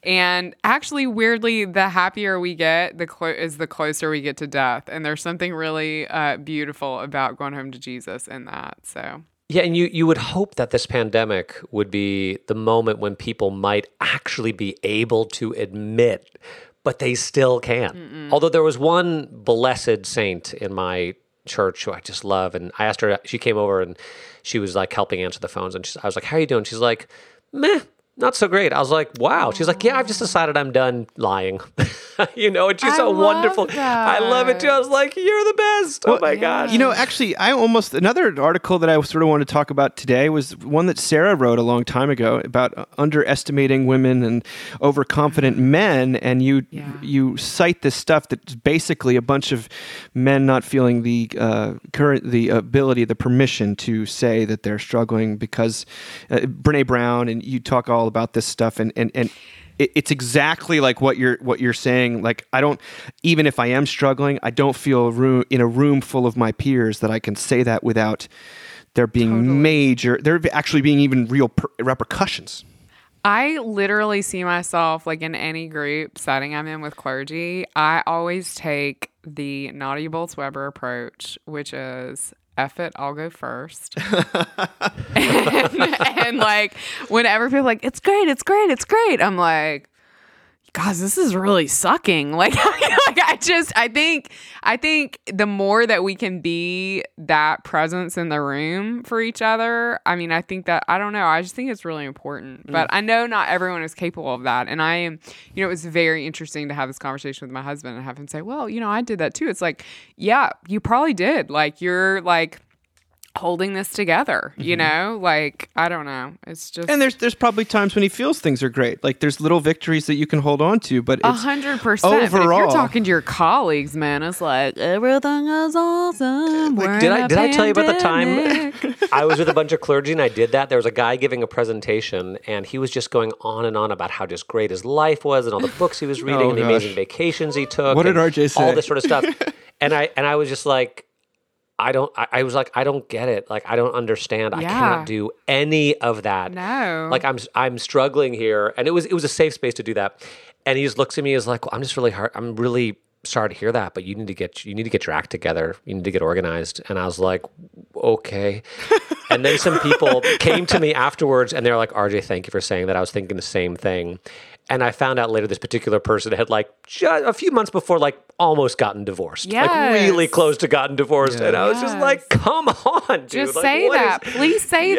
and actually, weirdly, the happier we get, the clo- is the closer we get to death, and there's something really uh, beautiful about going home to Jesus in that. So. Yeah, and you, you would hope that this pandemic would be the moment when people might actually be able to admit, but they still can't. Although there was one blessed saint in my church who I just love, and I asked her, she came over and she was like helping answer the phones, and she's, I was like, "How are you doing?" She's like, "Meh." Not so great. I was like, wow. She's like, yeah, I've just decided I'm done lying. you know, and she's I so love wonderful. I love it too. I was like, you're the best. oh my gosh. You know, actually, I almost another article that I sort of wanted to talk about today was one that Sarah wrote a long time ago about underestimating women and overconfident men, and you Yeah. you cite this stuff that's basically a bunch of men not feeling the uh, current the ability, the permission to say that they're struggling because uh, Brene Brown and you talk all about this stuff, and and and it's exactly like what you're what you're saying like i don't even if i am struggling i don't feel room in a room full of my peers that i can say that without there being Totally. major there actually being even real per- repercussions I literally see myself like in any group setting I'm in with clergy. I always take the Nadia Bolz-Weber approach, which is F it, I'll go first. and, and like whenever people are like, it's great, it's great, it's great. I'm like, guys, this is really sucking. Like, like I just I think I think the more that we can be that presence in the room for each other, I mean, I think that I don't know, I just think it's really important. Mm. But I know not everyone is capable of that. And I am, you know, it was very interesting to have this conversation with my husband and have him say, Well, you know, I did that too. It's like, yeah, you probably did. Like you're like holding this together, you mm-hmm. know? Like, I don't know. It's just And there's there's probably times when he feels things are great. Like there's little victories that you can hold on to, but A hundred percent. If overall- you're talking to your colleagues, man, it's like everything is awesome. We're Did in I a did I tell you about the time I was with a bunch of clergy and I did that? There was a guy giving a presentation and he was just going on and on about how just great his life was and all the books he was reading Oh, and the gosh. amazing vacations he took. What did and RJ All this sort of stuff. and I and I was just like, I don't. I, I was like, I don't get it. Like, I don't understand. I Yeah. cannot do any of that. No. Like, I'm I'm struggling here, and it was it was a safe space to do that. And he just looks at me as like, well, I'm just really hard. I'm really sorry to hear that, but you need to get you need to get your act together. You need to get organized. And I was like, okay. and then some people came to me afterwards, and they're like, RJ, thank you for saying that. I was thinking the same thing. And I found out later this particular person had like ju- a few months before, like almost gotten divorced, like really close to gotten divorced. And I was just like, come on, dude. Just Like, say what that. is- Please say Yeah.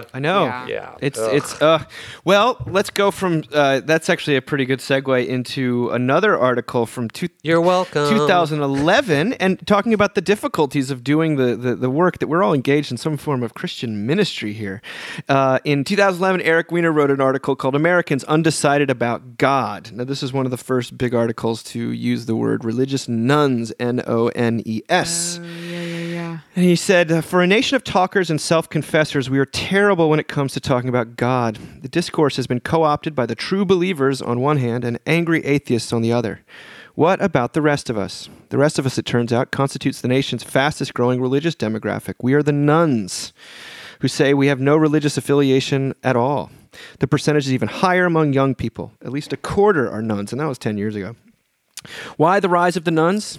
that. I know. Yeah. Yeah. It's Ugh. it's uh well, let's go from uh that's actually a pretty good segue into another article from two, You're welcome. 2011 and talking about the difficulties of doing the, the, the work that we're all engaged in some form of Christian ministry here. Uh, in 2011, Eric Weiner wrote an article called Americans Undecided About God. Now, this is one of the first big articles to use the word religious nones, N O N E S. Yeah. And he said, uh, For a nation of talkers and self confessors, we are terrible when it comes to talking about God. The discourse has been co opted by the true believers on one hand and angry atheists on the other. What about the rest of us? The rest of us, it turns out, constitutes the nation's fastest growing religious demographic. We are the nones who say we have no religious affiliation at all. The percentage is even higher among young people. At least a quarter are nones, and that was 10 years ago. Why the rise of the nones?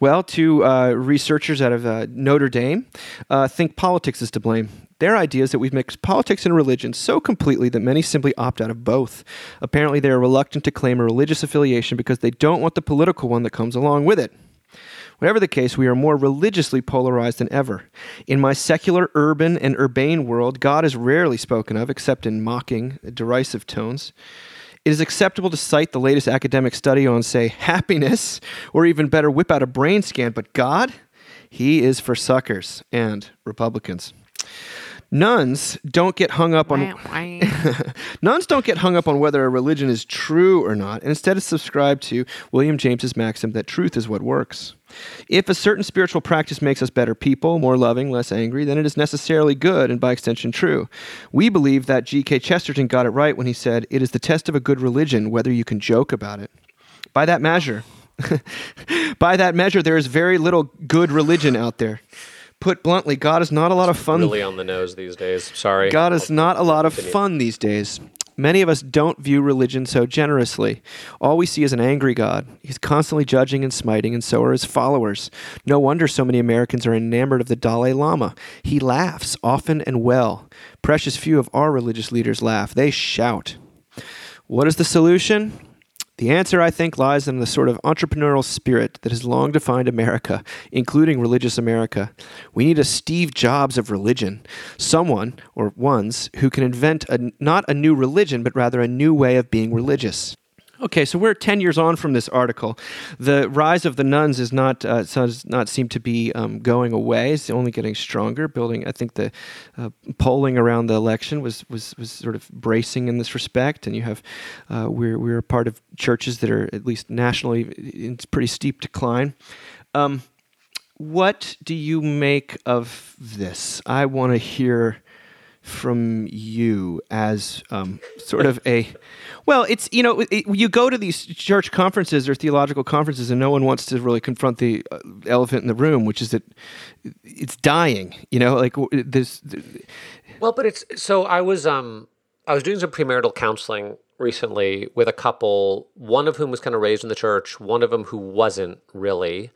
Well, two uh, researchers out of uh, Notre Dame uh, think politics is to blame. Their idea is that we've mixed politics and religion so completely that many simply opt out of both. Apparently, they are reluctant to claim a religious affiliation because they don't want the political one that comes along with it. Whatever the case, we are more religiously polarized than ever. In my secular, urban, and urbane world, God is rarely spoken of except in mocking, derisive tones. It is acceptable to cite the latest academic study on, say, happiness, or even better, whip out a brain scan, but God, He is for suckers and Republicans. Nones don't get hung up on. Nones don't get hung up on whether a religion is true or not, and instead subscribe to William James's maxim that truth is what works. If a certain spiritual practice makes us better people, more loving, less angry, then it is necessarily good and by extension true. We believe that G.K. Chesterton got it right when he said, It is the test of a good religion whether you can joke about it. By that measure, by that measure, there is very little good religion out there. Put bluntly, God is not a lot of fun. really on the nose these days. Sorry. God is not a lot of fun these days. Many of us don't view religion so generously. All we see is an angry God. He's constantly judging and smiting, and so are his followers. No wonder so many Americans are enamored of the Dalai Lama. He laughs often and well. Precious few of our religious leaders laugh, they shout. What is the solution? The answer, I think, lies in the sort of entrepreneurial spirit that has long defined America, including religious America. We need a Steve Jobs of religion, someone, or ones, who can invent a, not a new religion, but rather a new way of being religious. Okay, so we're 10 years on from this article. The rise of the nones is not uh, does not seem to be um, going away. It's only getting stronger. Building, I think the uh, polling around the election was, was was sort of bracing in this respect. And you have uh, we're we're part of churches that are at least nationally in pretty steep decline. Um, what do you make of this? I want to hear from you as um, sort of a well it's you know it, you go to these church conferences or theological conferences and no one wants to really confront the uh, elephant in the room which is that it's dying you know like this Well, but it's so I was um I was doing some premarital counseling recently with a couple, one of whom was kind of raised in the church, one of them who wasn't really.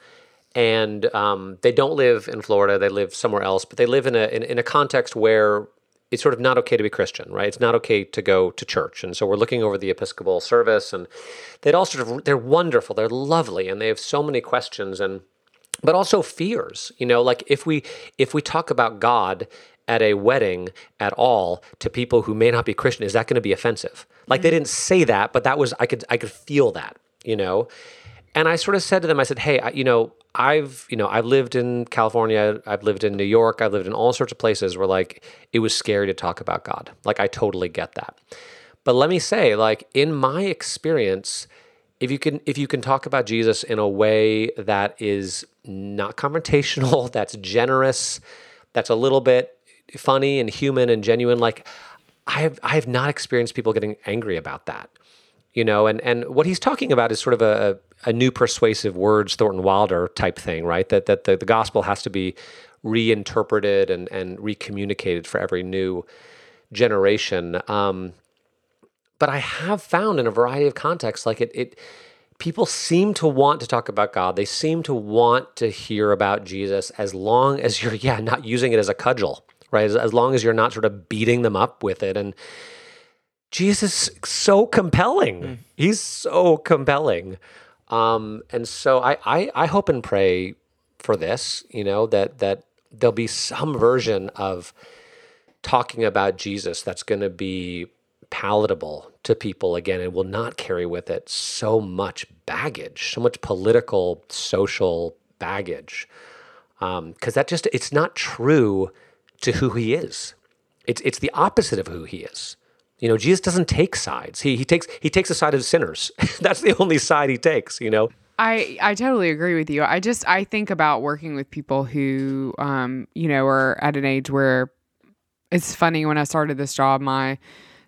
And um, they don't live in Florida, they live somewhere else, but they live in a, in, in a context where it's sort of not okay to be Christian, right? It's not okay to go to church. And so we're looking over the Episcopal service and they'd all sort of, they're wonderful, they're lovely, and they have so many questions and, but also fears, you know, like if we, if we talk about God at a wedding at all to people who may not be Christian, is that going to be offensive? Like they mm-hmm. didn't say that, but that was, I could, I could feel that, you know? And I sort of said to them, I said, hey, I, you know, I've, you know, I've lived in California, I've lived in New York, I've lived in all sorts of places where like it was scary to talk about God. Like I totally get that. But let me say, like in my experience, if you can if you can talk about Jesus in a way that is not confrontational, that's generous, that's a little bit funny and human and genuine, like I have I have not experienced people getting angry about that you know and and what he's talking about is sort of a, a new persuasive words thornton wilder type thing right? That that the, the gospel has to be reinterpreted and and recommunicated for every new generation. Um, but i have found in a variety of contexts like it it people seem to want to talk about god. They seem to want to hear about jesus as long as you're yeah not using it as a cudgel right? As, as long as you're not sort of beating them up with it. And Jesus is so compelling. He's so compelling. Um, and so I, I, I hope and pray for this, you know, that, that there'll be some version of talking about Jesus that's going to be palatable to people again and will not carry with it so much baggage, so much political, social baggage. Because that just, it's not true to who he is. It's, it's the opposite of who he is. You know, Jesus doesn't take sides. He he takes he takes the side of sinners. That's the only side he takes. You know. I, I totally agree with you. I just I think about working with people who um you know are at an age where it's funny when I started this job my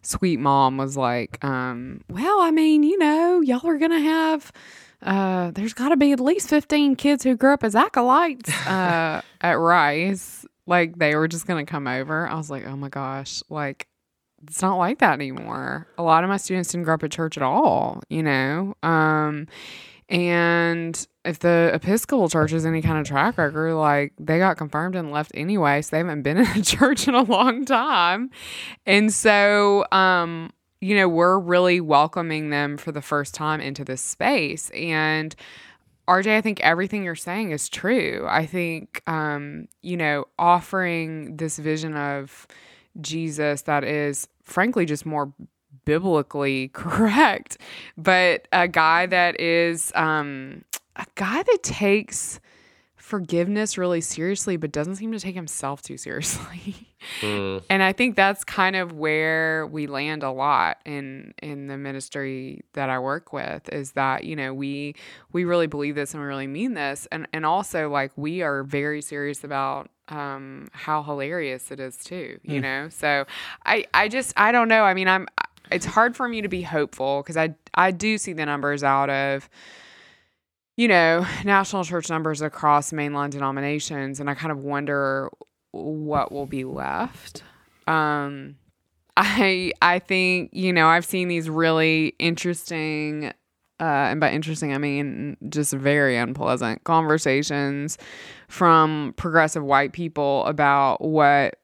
sweet mom was like um well I mean you know y'all are gonna have uh there's got to be at least 15 kids who grew up as acolytes uh at Rice like they were just gonna come over I was like oh my gosh like it's not like that anymore. A lot of my students didn't grow up at church at all, you know. Um, and if the Episcopal Church has any kind of track record, like they got confirmed and left anyway, so they haven't been in a church in a long time. And so, um, you know, we're really welcoming them for the first time into this space. And RJ, I think everything you're saying is true. I think, um, you know, offering this vision of Jesus that is frankly just more biblically correct, but a guy that is um, a guy that takes forgiveness really seriously, but doesn't seem to take himself too seriously. And I think that's kind of where we land a lot in in the ministry that I work with is that, you know, we we really believe this and we really mean this. And and also like we are very serious about um how hilarious it is too, you know? So I I just I don't know. I mean, I'm it's hard for me to be hopeful because I I do see the numbers out of you know, national church numbers across mainline denominations, and I kind of wonder what will be left. Um, I I think you know I've seen these really interesting, uh, and by interesting I mean just very unpleasant conversations from progressive white people about what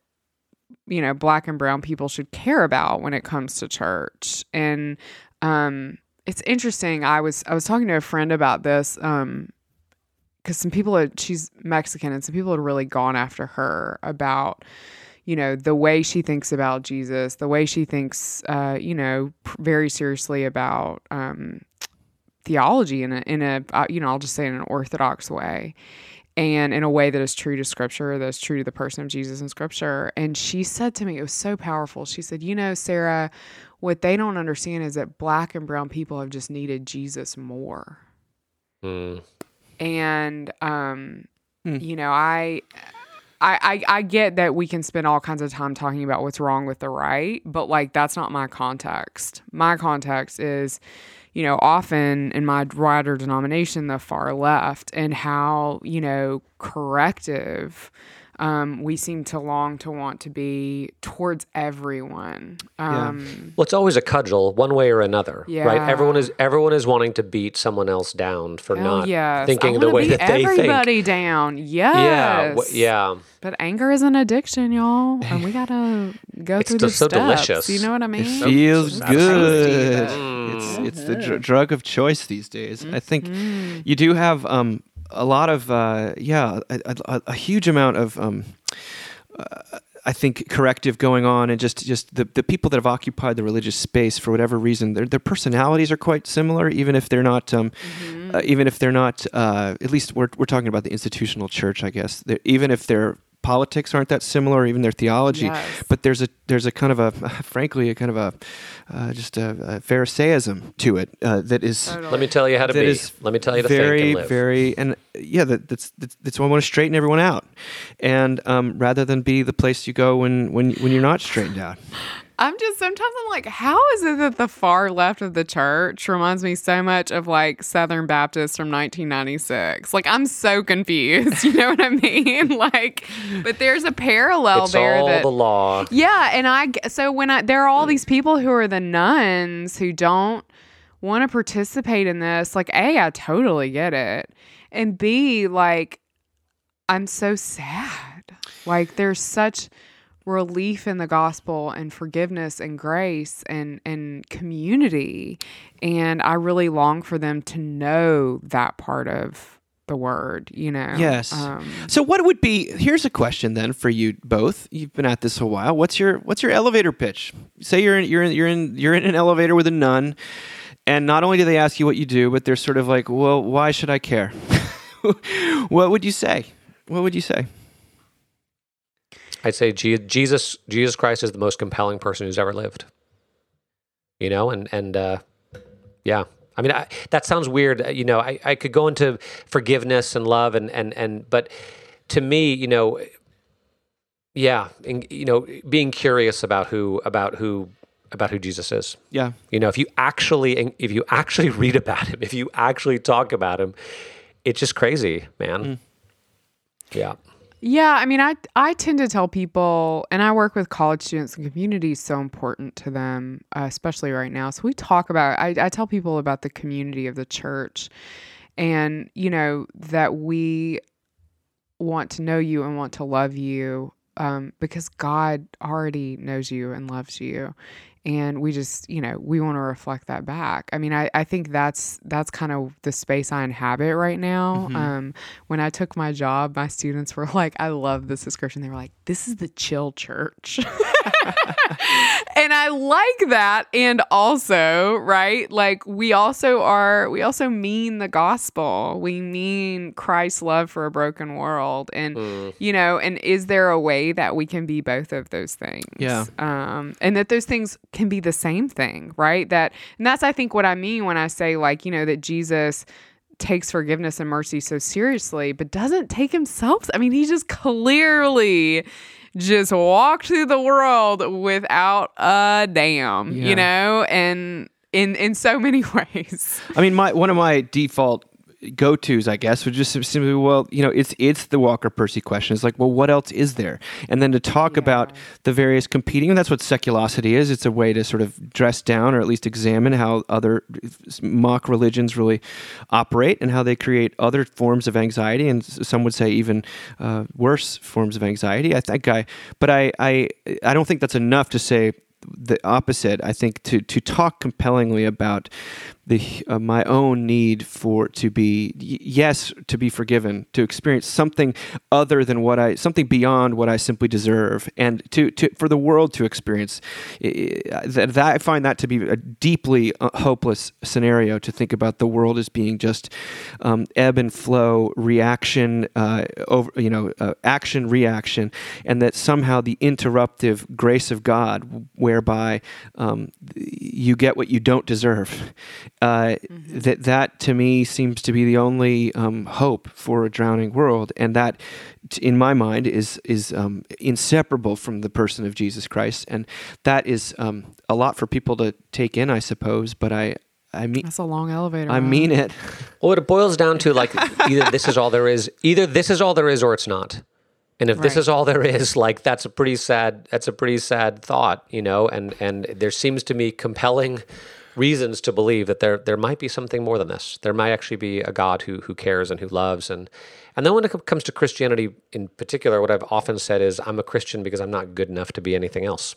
you know black and brown people should care about when it comes to church. And um it's interesting i was i was talking to a friend about this um because some people had she's mexican and some people had really gone after her about you know the way she thinks about jesus the way she thinks uh you know pr- very seriously about um theology in a in a uh, you know i'll just say in an orthodox way and in a way that is true to scripture, that is true to the person of Jesus in scripture. And she said to me, it was so powerful. She said, You know, Sarah, what they don't understand is that black and brown people have just needed Jesus more. Mm. And, um, you know, I. I, I, I get that we can spend all kinds of time talking about what's wrong with the right, but like that's not my context. My context is, you know, often in my wider denomination, the far left, and how, you know, corrective um, we seem to long to want to be towards everyone. Um, Well, it's always a cudgel, one way or another, right? Everyone is everyone is wanting to beat someone else down for oh, not yes. thinking the way that they think. everybody down. Yes. Yeah, wh- yeah. But anger is an addiction, y'all, and we gotta go It's through just the so steps. delicious. You know what I mean? It feels tasty, good. But- It's it's the dr- drug of choice these days. I think Mm-hmm. you do have um, a lot of uh, yeah, a, a, a huge amount of. Um, uh, I think corrective going on, and just just the, the people that have occupied the religious space for whatever reason, their their personalities are quite similar, even if they're not, um, Mm-hmm. uh, even if they're not. Uh, at least we're we're talking about the institutional church, I guess. They're, even if their politics aren't that similar, or even their theology, Yes. but there's a there's a kind of a frankly a kind of a uh, just a, a Pharisaism to it uh, that is Totally. Let me tell you how to be. is Let me tell you to very think and live. very and yeah that, that's, that's that's why I want to straighten everyone out, and um, rather than be the place you go when when when you're not straightened out. I'm just sometimes I'm like, how is it that the far left of the church reminds me so much of like Southern Baptists from 1996? Like I'm so confused. You know what I mean? Like, but there's a parallel it's there all that the law. yeah, and I so when I there are all these people who are the nones who don't want to participate in this. Like, a, I totally get it, and b, like, I'm so sad. Like, there's such relief in the gospel and forgiveness and grace and and community, and I really long for them to know that part of the word. You know. Yes. Um, So what would be here's a question then for you both. You've been at this a while. What's your what's your elevator pitch? Say you're in you're in you're in you're in an elevator with a none, and not only do they ask you what you do, but they're sort of like, well, why should I care? what would you say? What would you say? I'd say Jesus Jesus Christ is the most compelling person who's ever lived. You know, and and uh, yeah, I mean I, that sounds weird. You know, I, I could go into forgiveness and love and and and but to me, you know, yeah, and, you know, being curious about who about who about who Jesus is. Yeah. You know, if you actually if you actually read about him, if you actually talk about him, it's just crazy, man. Yeah. Yeah, I mean, I I tend to tell people, and I work with college students, and community is so important to them, uh, especially right now. So we talk about. I, I tell people about the community of the church, and you know that we want to know you and want to love you um, because God already knows you and loves you. And we just, you know, we want to reflect that back. I mean, I, I think that's that's kind of the space I inhabit right now. Um, when I took my job, my students were like, I love this description. They were like, this is the chill church. and I like that. And also, right, like we also are, we also mean the gospel. We mean Christ's love for a broken world. And, you know, and is there a way that we can be both of those things? Yeah. Um, and that those things can be the same thing, right? That, and that's, I think, what I mean when I say, like, you know, that Jesus takes forgiveness and mercy so seriously, but doesn't take himself. I mean, he just clearly just walk through the world without a damn, Yeah. you know, and in in so many ways. I mean, my one of my default go tos, I guess, would just simply, well, you know, it's it's the Walker Percy question. It's like, well, what else is there? And then to talk about the various competing, and that's what seculosity is. It's a way to sort of dress down or at least examine how other mock religions really operate and how they create other forms of anxiety, and some would say even uh, worse forms of anxiety. I think I, but I, I, I don't think that's enough to say the opposite. I think to to talk compellingly about the uh, my own need for to be yes to be forgiven, to experience something other than what I something beyond what I simply deserve, and to, to for the world to experience. That, that I find that to be a deeply uh, hopeless scenario to think about the world as being just um, ebb and flow, reaction, uh, over you know, uh, action reaction, and that somehow the interruptive grace of God, whereby um, you get what you don't deserve, uh, that that to me seems to be the only um, hope for a drowning world, and that, t- in my mind, is is um, inseparable from the person of Jesus Christ, and that is um, a lot for people to take in, I suppose. But I, I mean, That's a long elevator. I ride. mean it. Well, it boils down to like either this is all there is, either this is all there is, or it's not. And if this is all there is, like that's a pretty sad that's a pretty sad thought, you know, and and there seems to me compelling reasons to believe that there there might be something more than this. There might actually be a God who who cares and who loves and and then when it comes to Christianity in particular, what I've often said is I'm a Christian because I'm not good enough to be anything else.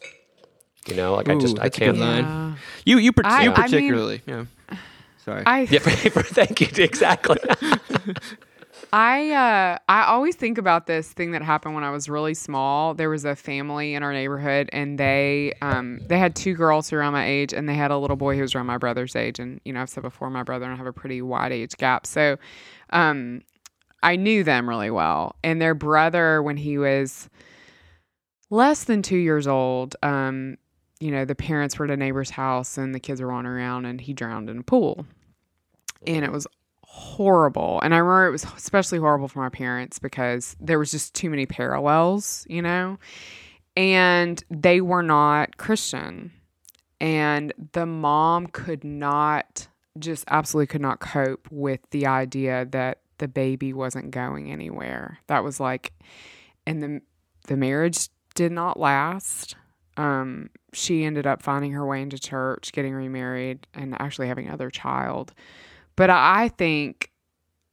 You know, like I just Ooh, I that's a good can't line. Yeah. You you, par- I- you I mean- particularly. yeah. Sorry. I Yeah, thank you. Exactly. I uh I always think about this thing that happened when I was really small. There was a family in our neighborhood and they um they had two girls who were around my age and they had a little boy who was around my brother's age and you know I've said before my brother and I have a pretty wide age gap. So um I knew them really well. And their brother when he was less than 2 years old um you know the parents were at a neighbor's house and the kids were running around and he drowned in a pool. And it was horrible. And I remember it was especially horrible for my parents because there was just too many parallels, you know? And they were not Christian. And the mom could not, just absolutely could not cope with the idea that the baby wasn't going anywhere. That was like, and the, the marriage did not last. Um, she ended up finding her way into church, getting remarried, and actually having another child. But I think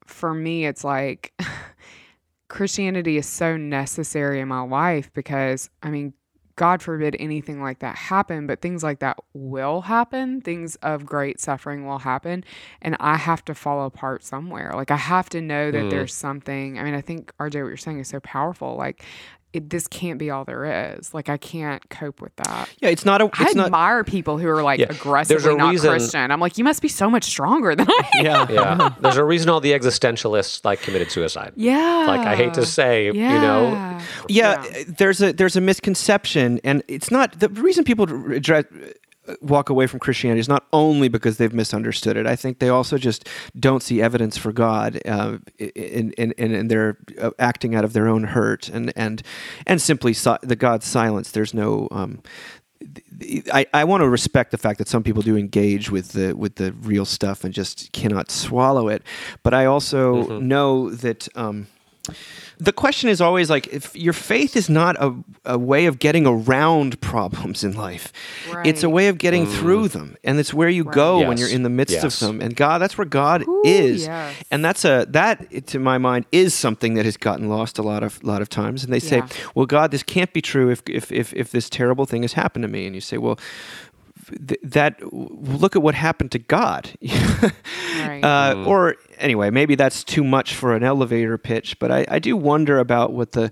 for me, it's like Christianity is so necessary in my life because, I mean, God forbid anything like that happen, but things like that will happen. Things of great suffering will happen. And I have to fall apart somewhere. Like, I have to know that mm. there's something. I mean, I think, RJ, what you're saying is so powerful. Like, it, this can't be all there is. Like, I can't cope with that. yeah, it's not a. I It's not. admire people who are like Yeah, aggressively not reason- Christian. I'm like, you must be so much stronger than I am. Yeah. yeah. There's a reason all the existentialists like committed suicide. Yeah. Like I hate to say, you know, Yeah. yeah, there's a there's a misconception, and it's not the reason people address, walk away from Christianity is not only because they've misunderstood it. I think they also just don't see evidence for God, uh, in, in, in, and they're uh, acting out of their own hurt and and and simply si- the God's silence. There's no. Um, I, I want to respect the fact that some people do engage with the with the real stuff and just cannot swallow it, but I also know that um, the question is always like if your faith is not a, a way of getting around problems in life. It's a way of getting mm. through them and it's where you go when you're in the midst of them and god that's where god Ooh, is. yes. and that's a that to my mind is something that has gotten lost a lot of lot of times and they say Yeah. well god this can't be true if if if, if this terrible thing has happened to me. And you say well th- that look at what happened to god Right. uh, or anyway, maybe that's too much for an elevator pitch, but I, I do wonder about what the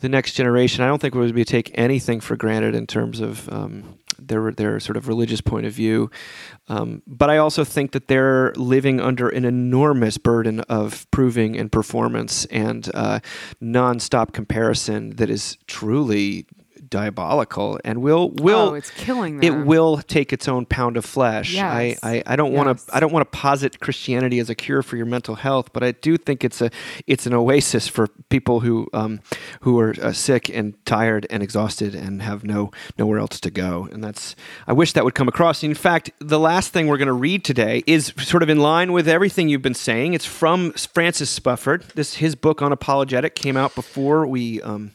the next generation. I don't think we would take anything for granted in terms of um, their their sort of religious point of view, um, but I also think that they're living under an enormous burden of proving and performance and uh, nonstop comparison that is truly diabolical and will will oh, it's killing it will take its own pound of flesh. Yes. I, I, I don't want to I don't want to posit Christianity as a cure for your mental health, but I do think it's a it's an oasis for people who um, who are uh, sick and tired and exhausted and have no nowhere else to go. And that's I wish that would come across. In fact, the last thing we're going to read today is sort of in line with everything you've been saying. It's from Francis Spufford. This his book Unapologetic came out before we. Um,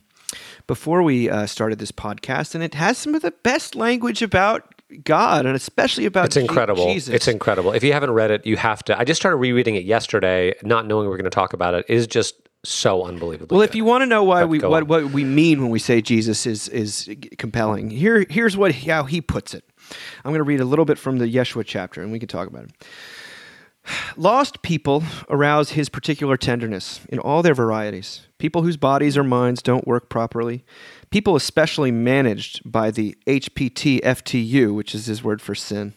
before we uh, started this podcast, and it has some of the best language about God, and especially about It's incredible. Je- Jesus. It's incredible. If you haven't read it, you have to. I just started rereading it yesterday, not knowing we were going to talk about it. It is just so unbelievably. Well, if you want to know why But we what, on. what we mean when we say Jesus is is compelling, here here's what how he puts it. I'm going to read a little bit from the Yeshua chapter, and we can talk about it. Lost people arouse his particular tenderness in all their varieties. People whose bodies or minds don't work properly. People especially managed by the HPtFtU, which is his word for sin.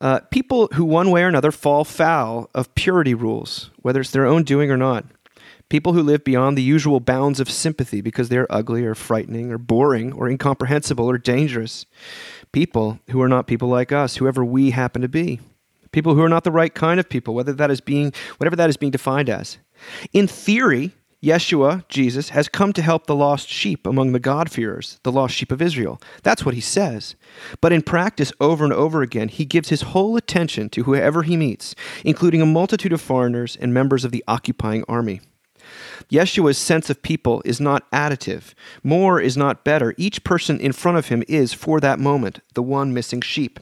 Uh, people who, one way or another, fall foul of purity rules, whether it's their own doing or not. People who live beyond the usual bounds of sympathy because they're ugly or frightening or boring or incomprehensible or dangerous. People who are not people like us, whoever we happen to be. People who are not the right kind of people, whether that is being whatever that is being defined as. In theory, Yeshua, Jesus, has come to help the lost sheep among the God-fearers, the lost sheep of Israel. That's what he says. But in practice, over and over again, he gives his whole attention to whoever he meets, including a multitude of foreigners and members of the occupying army. Yeshua's sense of people is not additive. More is not better. Each person in front of him is, for that moment, the one missing sheep.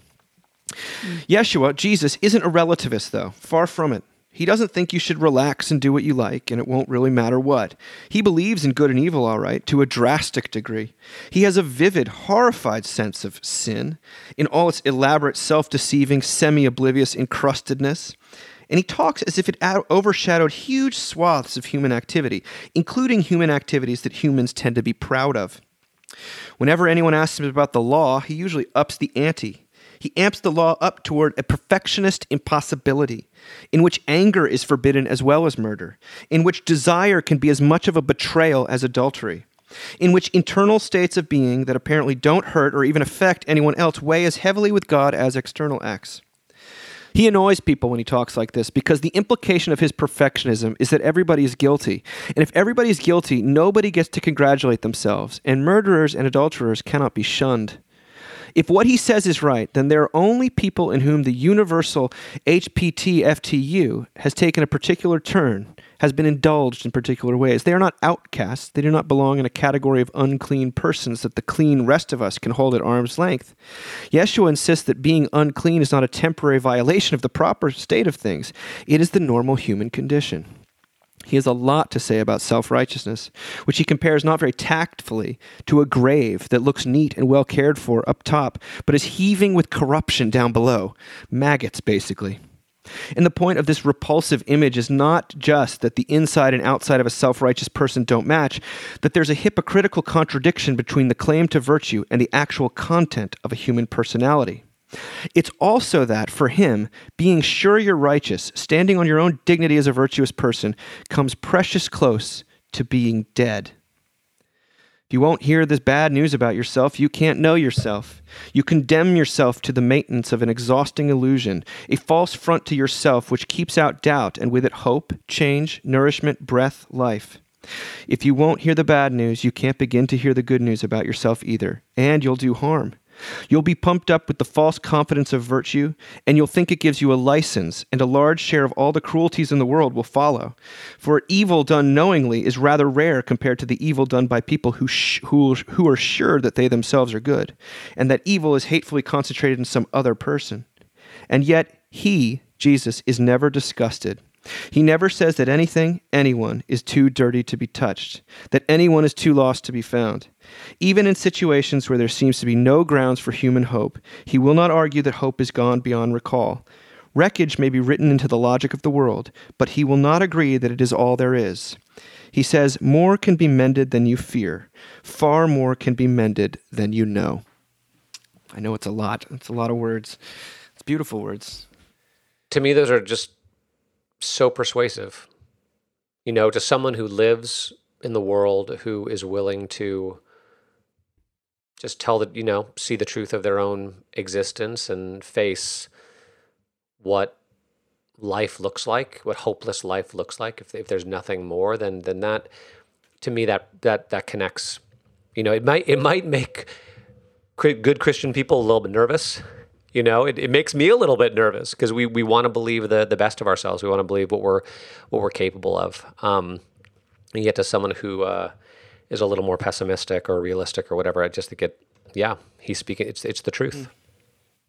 Mm. Yeshua, Jesus, isn't a relativist, though. Far from it. He doesn't think you should relax and do what you like, and it won't really matter what. He believes in good and evil, all right, to a drastic degree. He has a vivid, horrified sense of sin in all its elaborate, self deceiving, semi oblivious encrustedness. And he talks as if it overshadowed huge swaths of human activity, including human activities that humans tend to be proud of. Whenever anyone asks him about the law, he usually ups the ante. He amps the law up toward a perfectionist impossibility, in which anger is forbidden as well as murder, in which desire can be as much of a betrayal as adultery, in which internal states of being that apparently don't hurt or even affect anyone else weigh as heavily with God as external acts. He annoys people when he talks like this because the implication of his perfectionism is that everybody is guilty. And if everybody is guilty, nobody gets to congratulate themselves, and murderers and adulterers cannot be shunned. If what he says is right, then there are only people in whom the universal HPtFtU has taken a particular turn, has been indulged in particular ways. They are not outcasts. They do not belong in a category of unclean persons that the clean rest of us can hold at arm's length. Yeshua insists that being unclean is not a temporary violation of the proper state of things, it is the normal human condition. He has a lot to say about self righteousness, which he compares not very tactfully to a grave that looks neat and well cared for up top, but is heaving with corruption down below. Maggots, basically. And the point of this repulsive image is not just that the inside and outside of a self righteous person don't match, that there's a hypocritical contradiction between the claim to virtue and the actual content of a human personality. It's also that, for him, being sure you're righteous, standing on your own dignity as a virtuous person, comes precious close to being dead. If you won't hear this bad news about yourself, you can't know yourself. You condemn yourself to the maintenance of an exhausting illusion, a false front to yourself which keeps out doubt and with it hope, change, nourishment, breath, life. If you won't hear the bad news, you can't begin to hear the good news about yourself either, and you'll do harm. You'll be pumped up with the false confidence of virtue, and you'll think it gives you a license, and a large share of all the cruelties in the world will follow. For evil done knowingly is rather rare compared to the evil done by people who, sh- who, who are sure that they themselves are good, and that evil is hatefully concentrated in some other person. And yet, he, Jesus, is never disgusted. He never says that anything, anyone, is too dirty to be touched, that anyone is too lost to be found. Even in situations where there seems to be no grounds for human hope, he will not argue that hope is gone beyond recall. Wreckage may be written into the logic of the world, but he will not agree that it is all there is. He says, More can be mended than you fear, far more can be mended than you know. I know it's a lot. It's a lot of words. It's beautiful words. to me those are just so persuasive you know to someone who lives in the world who is willing to just tell the you know see the truth of their own existence and face what life looks like what hopeless life looks like. If, if there's nothing more then then that to me that that that connects. You know it might it might make good christian people a little bit nervous you know it, it makes me a little bit nervous because we, we want to believe the, the best of ourselves. We want to believe what we're what we're capable of. Um, and yet to someone who uh, is a little more pessimistic or realistic or whatever i just think it yeah he's speaking it's it's the truth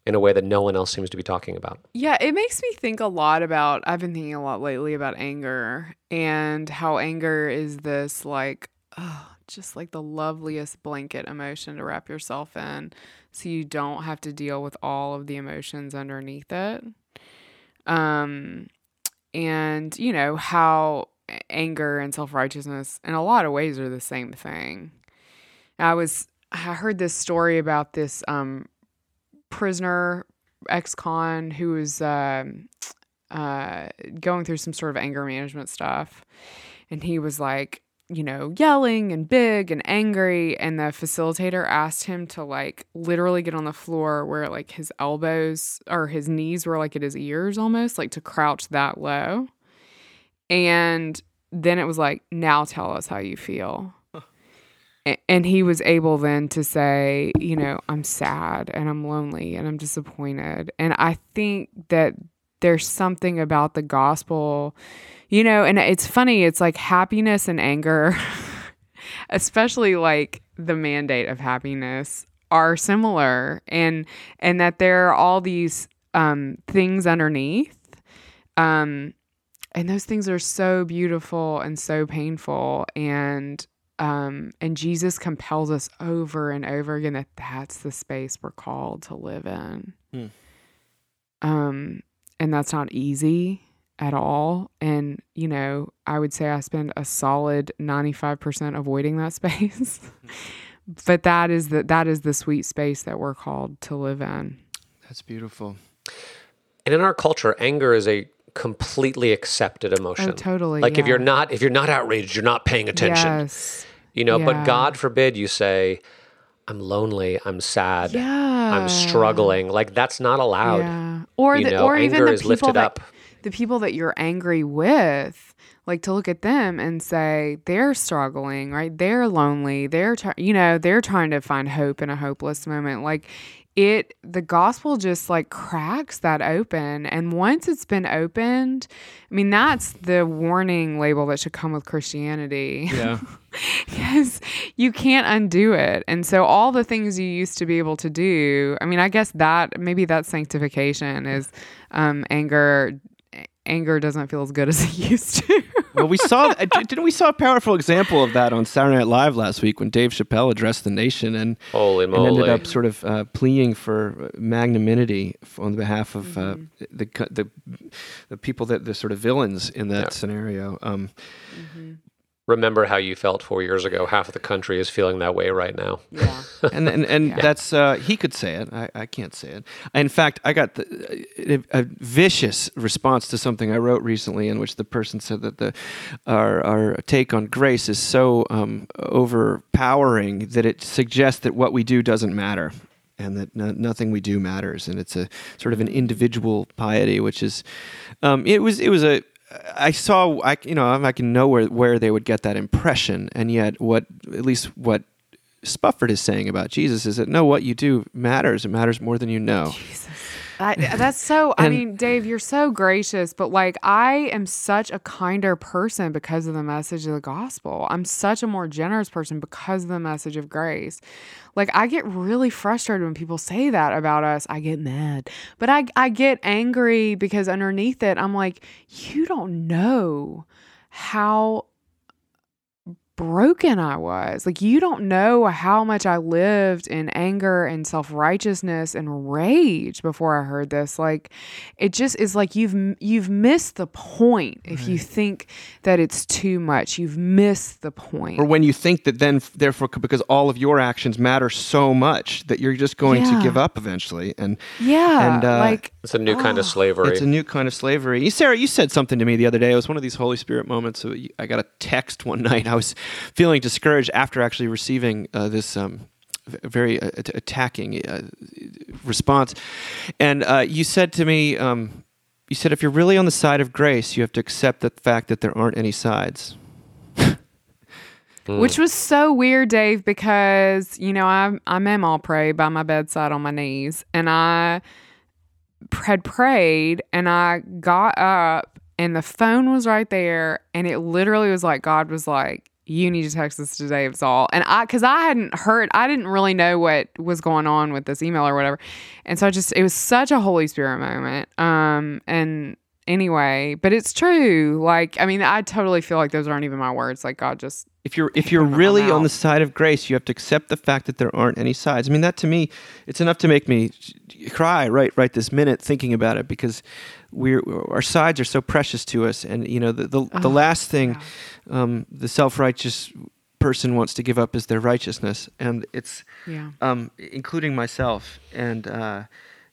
in a way that no one else seems to be talking about. Yeah, it makes me think a lot about. I've been thinking a lot lately about anger and how anger is this like, oh, just like the loveliest blanket emotion to wrap yourself in, so you don't have to deal with all of the emotions underneath it. Um, and you know how anger and self righteousness, in a lot of ways, are the same thing. I was I heard this story about this um prisoner ex-con who was um, uh, going through some sort of anger management stuff and he was like you know yelling and big and angry and the facilitator asked him to like literally get on the floor where like his elbows or his knees were like at his ears almost like to crouch that low. And then it was like now tell us how you feel. And he was able then to say, you know, I'm sad and I'm lonely and I'm disappointed. And I think that there's something about the gospel, you know, and it's funny, it's like happiness and anger, especially like the mandate of happiness are similar and and that there are all these um things underneath um and those things are so beautiful and so painful and um and Jesus compels us over and over again that that's the space we're called to live in Hmm. um and that's not easy at all and you know I would say I spend a solid 95% avoiding that space but that is the that is the sweet space that we're called to live in That's beautiful. And in our culture, anger is a completely accepted emotion. Oh, totally, Like if you're not if you're not outraged, you're not paying attention. yes You know, Yeah. but God forbid you say, I'm lonely, I'm sad, yeah I'm struggling. Like that's not allowed. Yeah. Or You the, know, or even the is people lifted that up. the people that you're angry with, like to look at them and say they're struggling, right? They're lonely. They're try- you know, they're trying to find hope in a hopeless moment. Like it the gospel just like cracks that open and once it's been opened, I mean that's the warning label that should come with Christianity. Yeah. because you can't undo it. And so all the things you used to be able to do, I mean, I guess that maybe that sanctification is um, anger. Anger doesn't feel as good as it used to. well, we saw uh, didn't we saw a powerful example of that on Saturday Night Live last week when Dave Chappelle addressed the nation and Holy and ended up sort of uh, pleading for magnanimity f- on behalf of uh, the, the the people that the sort of villains in that Yeah. scenario. Um, Remember how you felt four years ago. Half of the country is feeling that way right now. yeah. and and, and that's uh, he could say it. I, I can't say it. In fact, I got the, a, a vicious response to something I wrote recently, in which the person said that the our our take on grace is so um, overpowering that it suggests that what we do doesn't matter. And that no, nothing we do matters, and it's a sort of an individual piety, which is, um, it was it was a I saw, I you know, I can know where where they would get that impression, and yet what at least what Spufford is saying about Jesus is that no, what you do matters. It matters more than you know. That's so. I And- mean, Dave, you're so gracious, but like, I am such a kinder person because of the message of the gospel. I'm such a more generous person because of the message of grace. Like, I get really frustrated when people say that about us. I get mad, but I I get angry because underneath it, I'm like, you don't know how broken I was. Like you don't know how much I lived in anger and self-righteousness and rage before I heard this. Like it just is like you've you've missed the point if you think that it's too much. You've missed the point. Or when you think that then, therefore, because all of your actions matter so much that you're just going Yeah. to give up eventually, and yeah, and, uh, like It's a new kind of slavery. it's a new kind of slavery. You, Sarah, you said something to me the other day. It was one of these Holy Spirit moments. I got a text one night. I was feeling discouraged after actually receiving uh, this. Um, very uh, attacking uh, response, and uh, you said to me, um, you said, if you're really on the side of grace, you have to accept the fact that there aren't any sides. Which was so weird, Dave, because you know I I'm in all pray by my bedside on my knees, and I had prayed, and I got up, and the phone was right there, and it literally was like God was like, "You need to text this to Dave Zahl," and I because I hadn't heard, I didn't really know what was going on with this email or whatever, and so I just it was such a Holy Spirit moment, um, and anyway, but it's true. Like I mean, I totally feel like those aren't even my words. Like God just if you're if you're really on the side of grace, you have to accept the fact that there aren't any sides. I mean, that to me, it's enough to make me cry right right this minute thinking about it because we're our sides are so precious to us, and you know the the, the last thing um, the self righteous person wants to give up is their righteousness, and it's Yeah. um, including myself. And uh,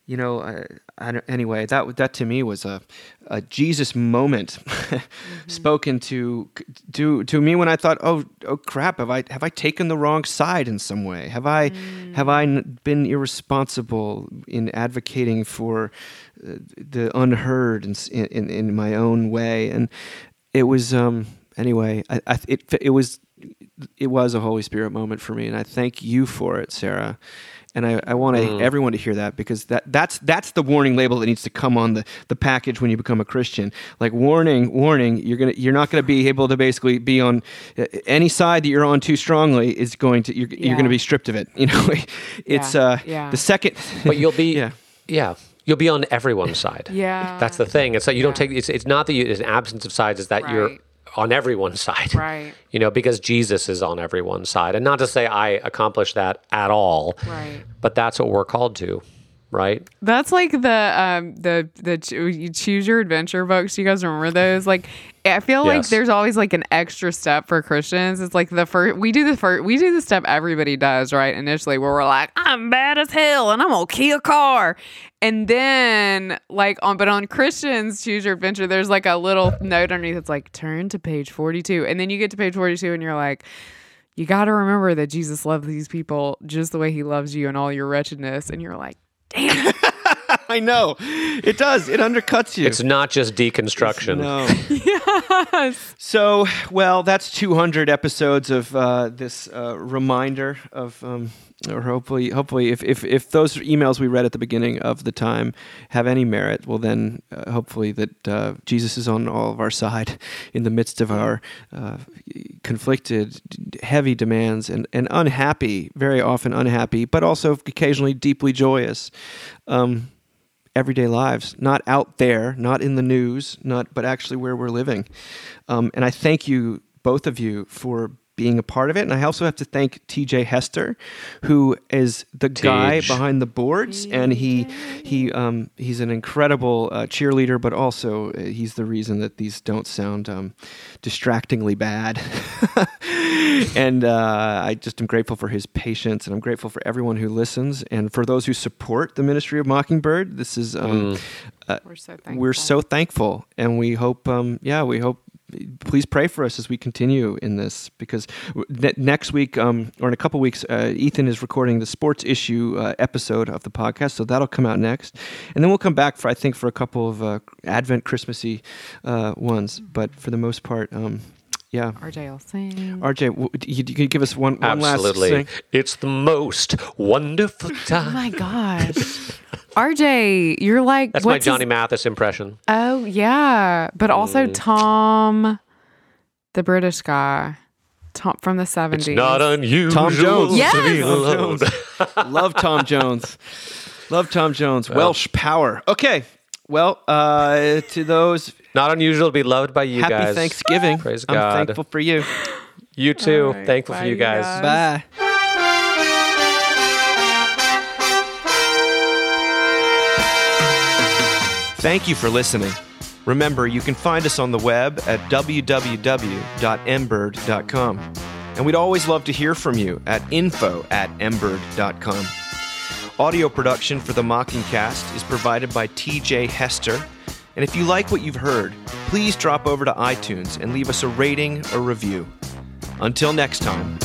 you know, uh, I don't, anyway, that that to me was a, a Jesus moment, spoken to to to me when I thought, oh oh crap, have I have I taken the wrong side in some way? Have I have I been irresponsible in advocating for uh, the unheard in, in in my own way? And it was um anyway, I, I it it was it was a Holy Spirit moment for me, and I thank you for it, Sarah. And I, I want Mm. everyone to hear that because that, that's that's the warning label that needs to come on the, the package when you become a Christian. Like warning, warning, you're gonna you're not gonna be able to basically be on uh, any side that you're on too strongly is going to you're, you're gonna be stripped of it. You know, it's Yeah. uh Yeah. the second. But you'll be Yeah. yeah. You'll be on everyone's side. Yeah. That's the thing. It's that you don't take it's it's not that you, it's an absence of sides, it's that you're Right. On everyone's side. Right. You know, because Jesus is on everyone's side. And not to say I accomplished that at all. Right. But that's what we're called to, right? That's like the um the the you choose your adventure books. You guys remember those? Like I feel like there's always like an extra step for Christians. It's like the first we do the first we do the step everybody does right initially where we're like I'm bad as hell and I'm gonna kill a car, and then like on but on Christians choose your adventure. There's like a little note underneath. It's like turn to page 42, and then you get to page 42 and you're like. You got to remember that Jesus loved these people just the way he loves you and all your wretchedness. And you're like, I know, it does. It undercuts you. It's not just deconstruction. No. yes. So, well, that's 200 episodes of uh, this uh, reminder of, um, or hopefully, hopefully, if, if if those emails we read at the beginning of the time have any merit, well, then uh, hopefully that uh, Jesus is on all of our side in the midst of our uh, conflicted, heavy demands and and unhappy, very often unhappy, but also occasionally deeply joyous. Um, everyday lives, not out there, not in the news, not but actually where we're living. Um, and I thank you, both of you, for being a part of it. And I also have to thank TJ Hester, who is the guy behind the boards, and he he um, he's an incredible uh, cheerleader, but also uh, he's the reason that these don't sound um, distractingly bad. and uh, I just am grateful for his patience, and I'm grateful for everyone who listens, and for those who support the ministry of Mockingbird. This is um, uh, We're so thankful. we're so thankful, and we hope, um, yeah, we hope. Please pray for us as we continue in this, because ne- next week, um, or in a couple weeks, uh, Ethan is recording the sports issue uh, episode of the podcast, so that'll come out next, and then we'll come back for I think for a couple of uh, Advent Christmassy uh, ones. But for the most part, um, yeah. RJ will sing. RJ, w- you, you can give us one, one last Absolutely. thing. It's the most wonderful time. Oh my gosh. RJ, you're like That's my what's his- Johnny Mathis impression. Oh yeah, but also Mm. Tom, the British guy, Tom from the It's seventies. not unusual Tom Jones. to Yes! Tom. Jones. Love Tom Jones. Love Tom Jones. Welsh power. Okay. Well, uh, to those, Not unusual to be loved by you happy guys. Thanksgiving. Praise I'm God. thankful for you. You too. All right, Thankful bye, for you you guys. guys. Bye. Thank you for listening. Remember, you can find us on the web at www.mbird.com. And we'd always love to hear from you at info at mbird.com. Audio production for the Mockingcast is provided by TJ Hester. And if you like what you've heard, please drop over to iTunes and leave us a rating or review. Until next time.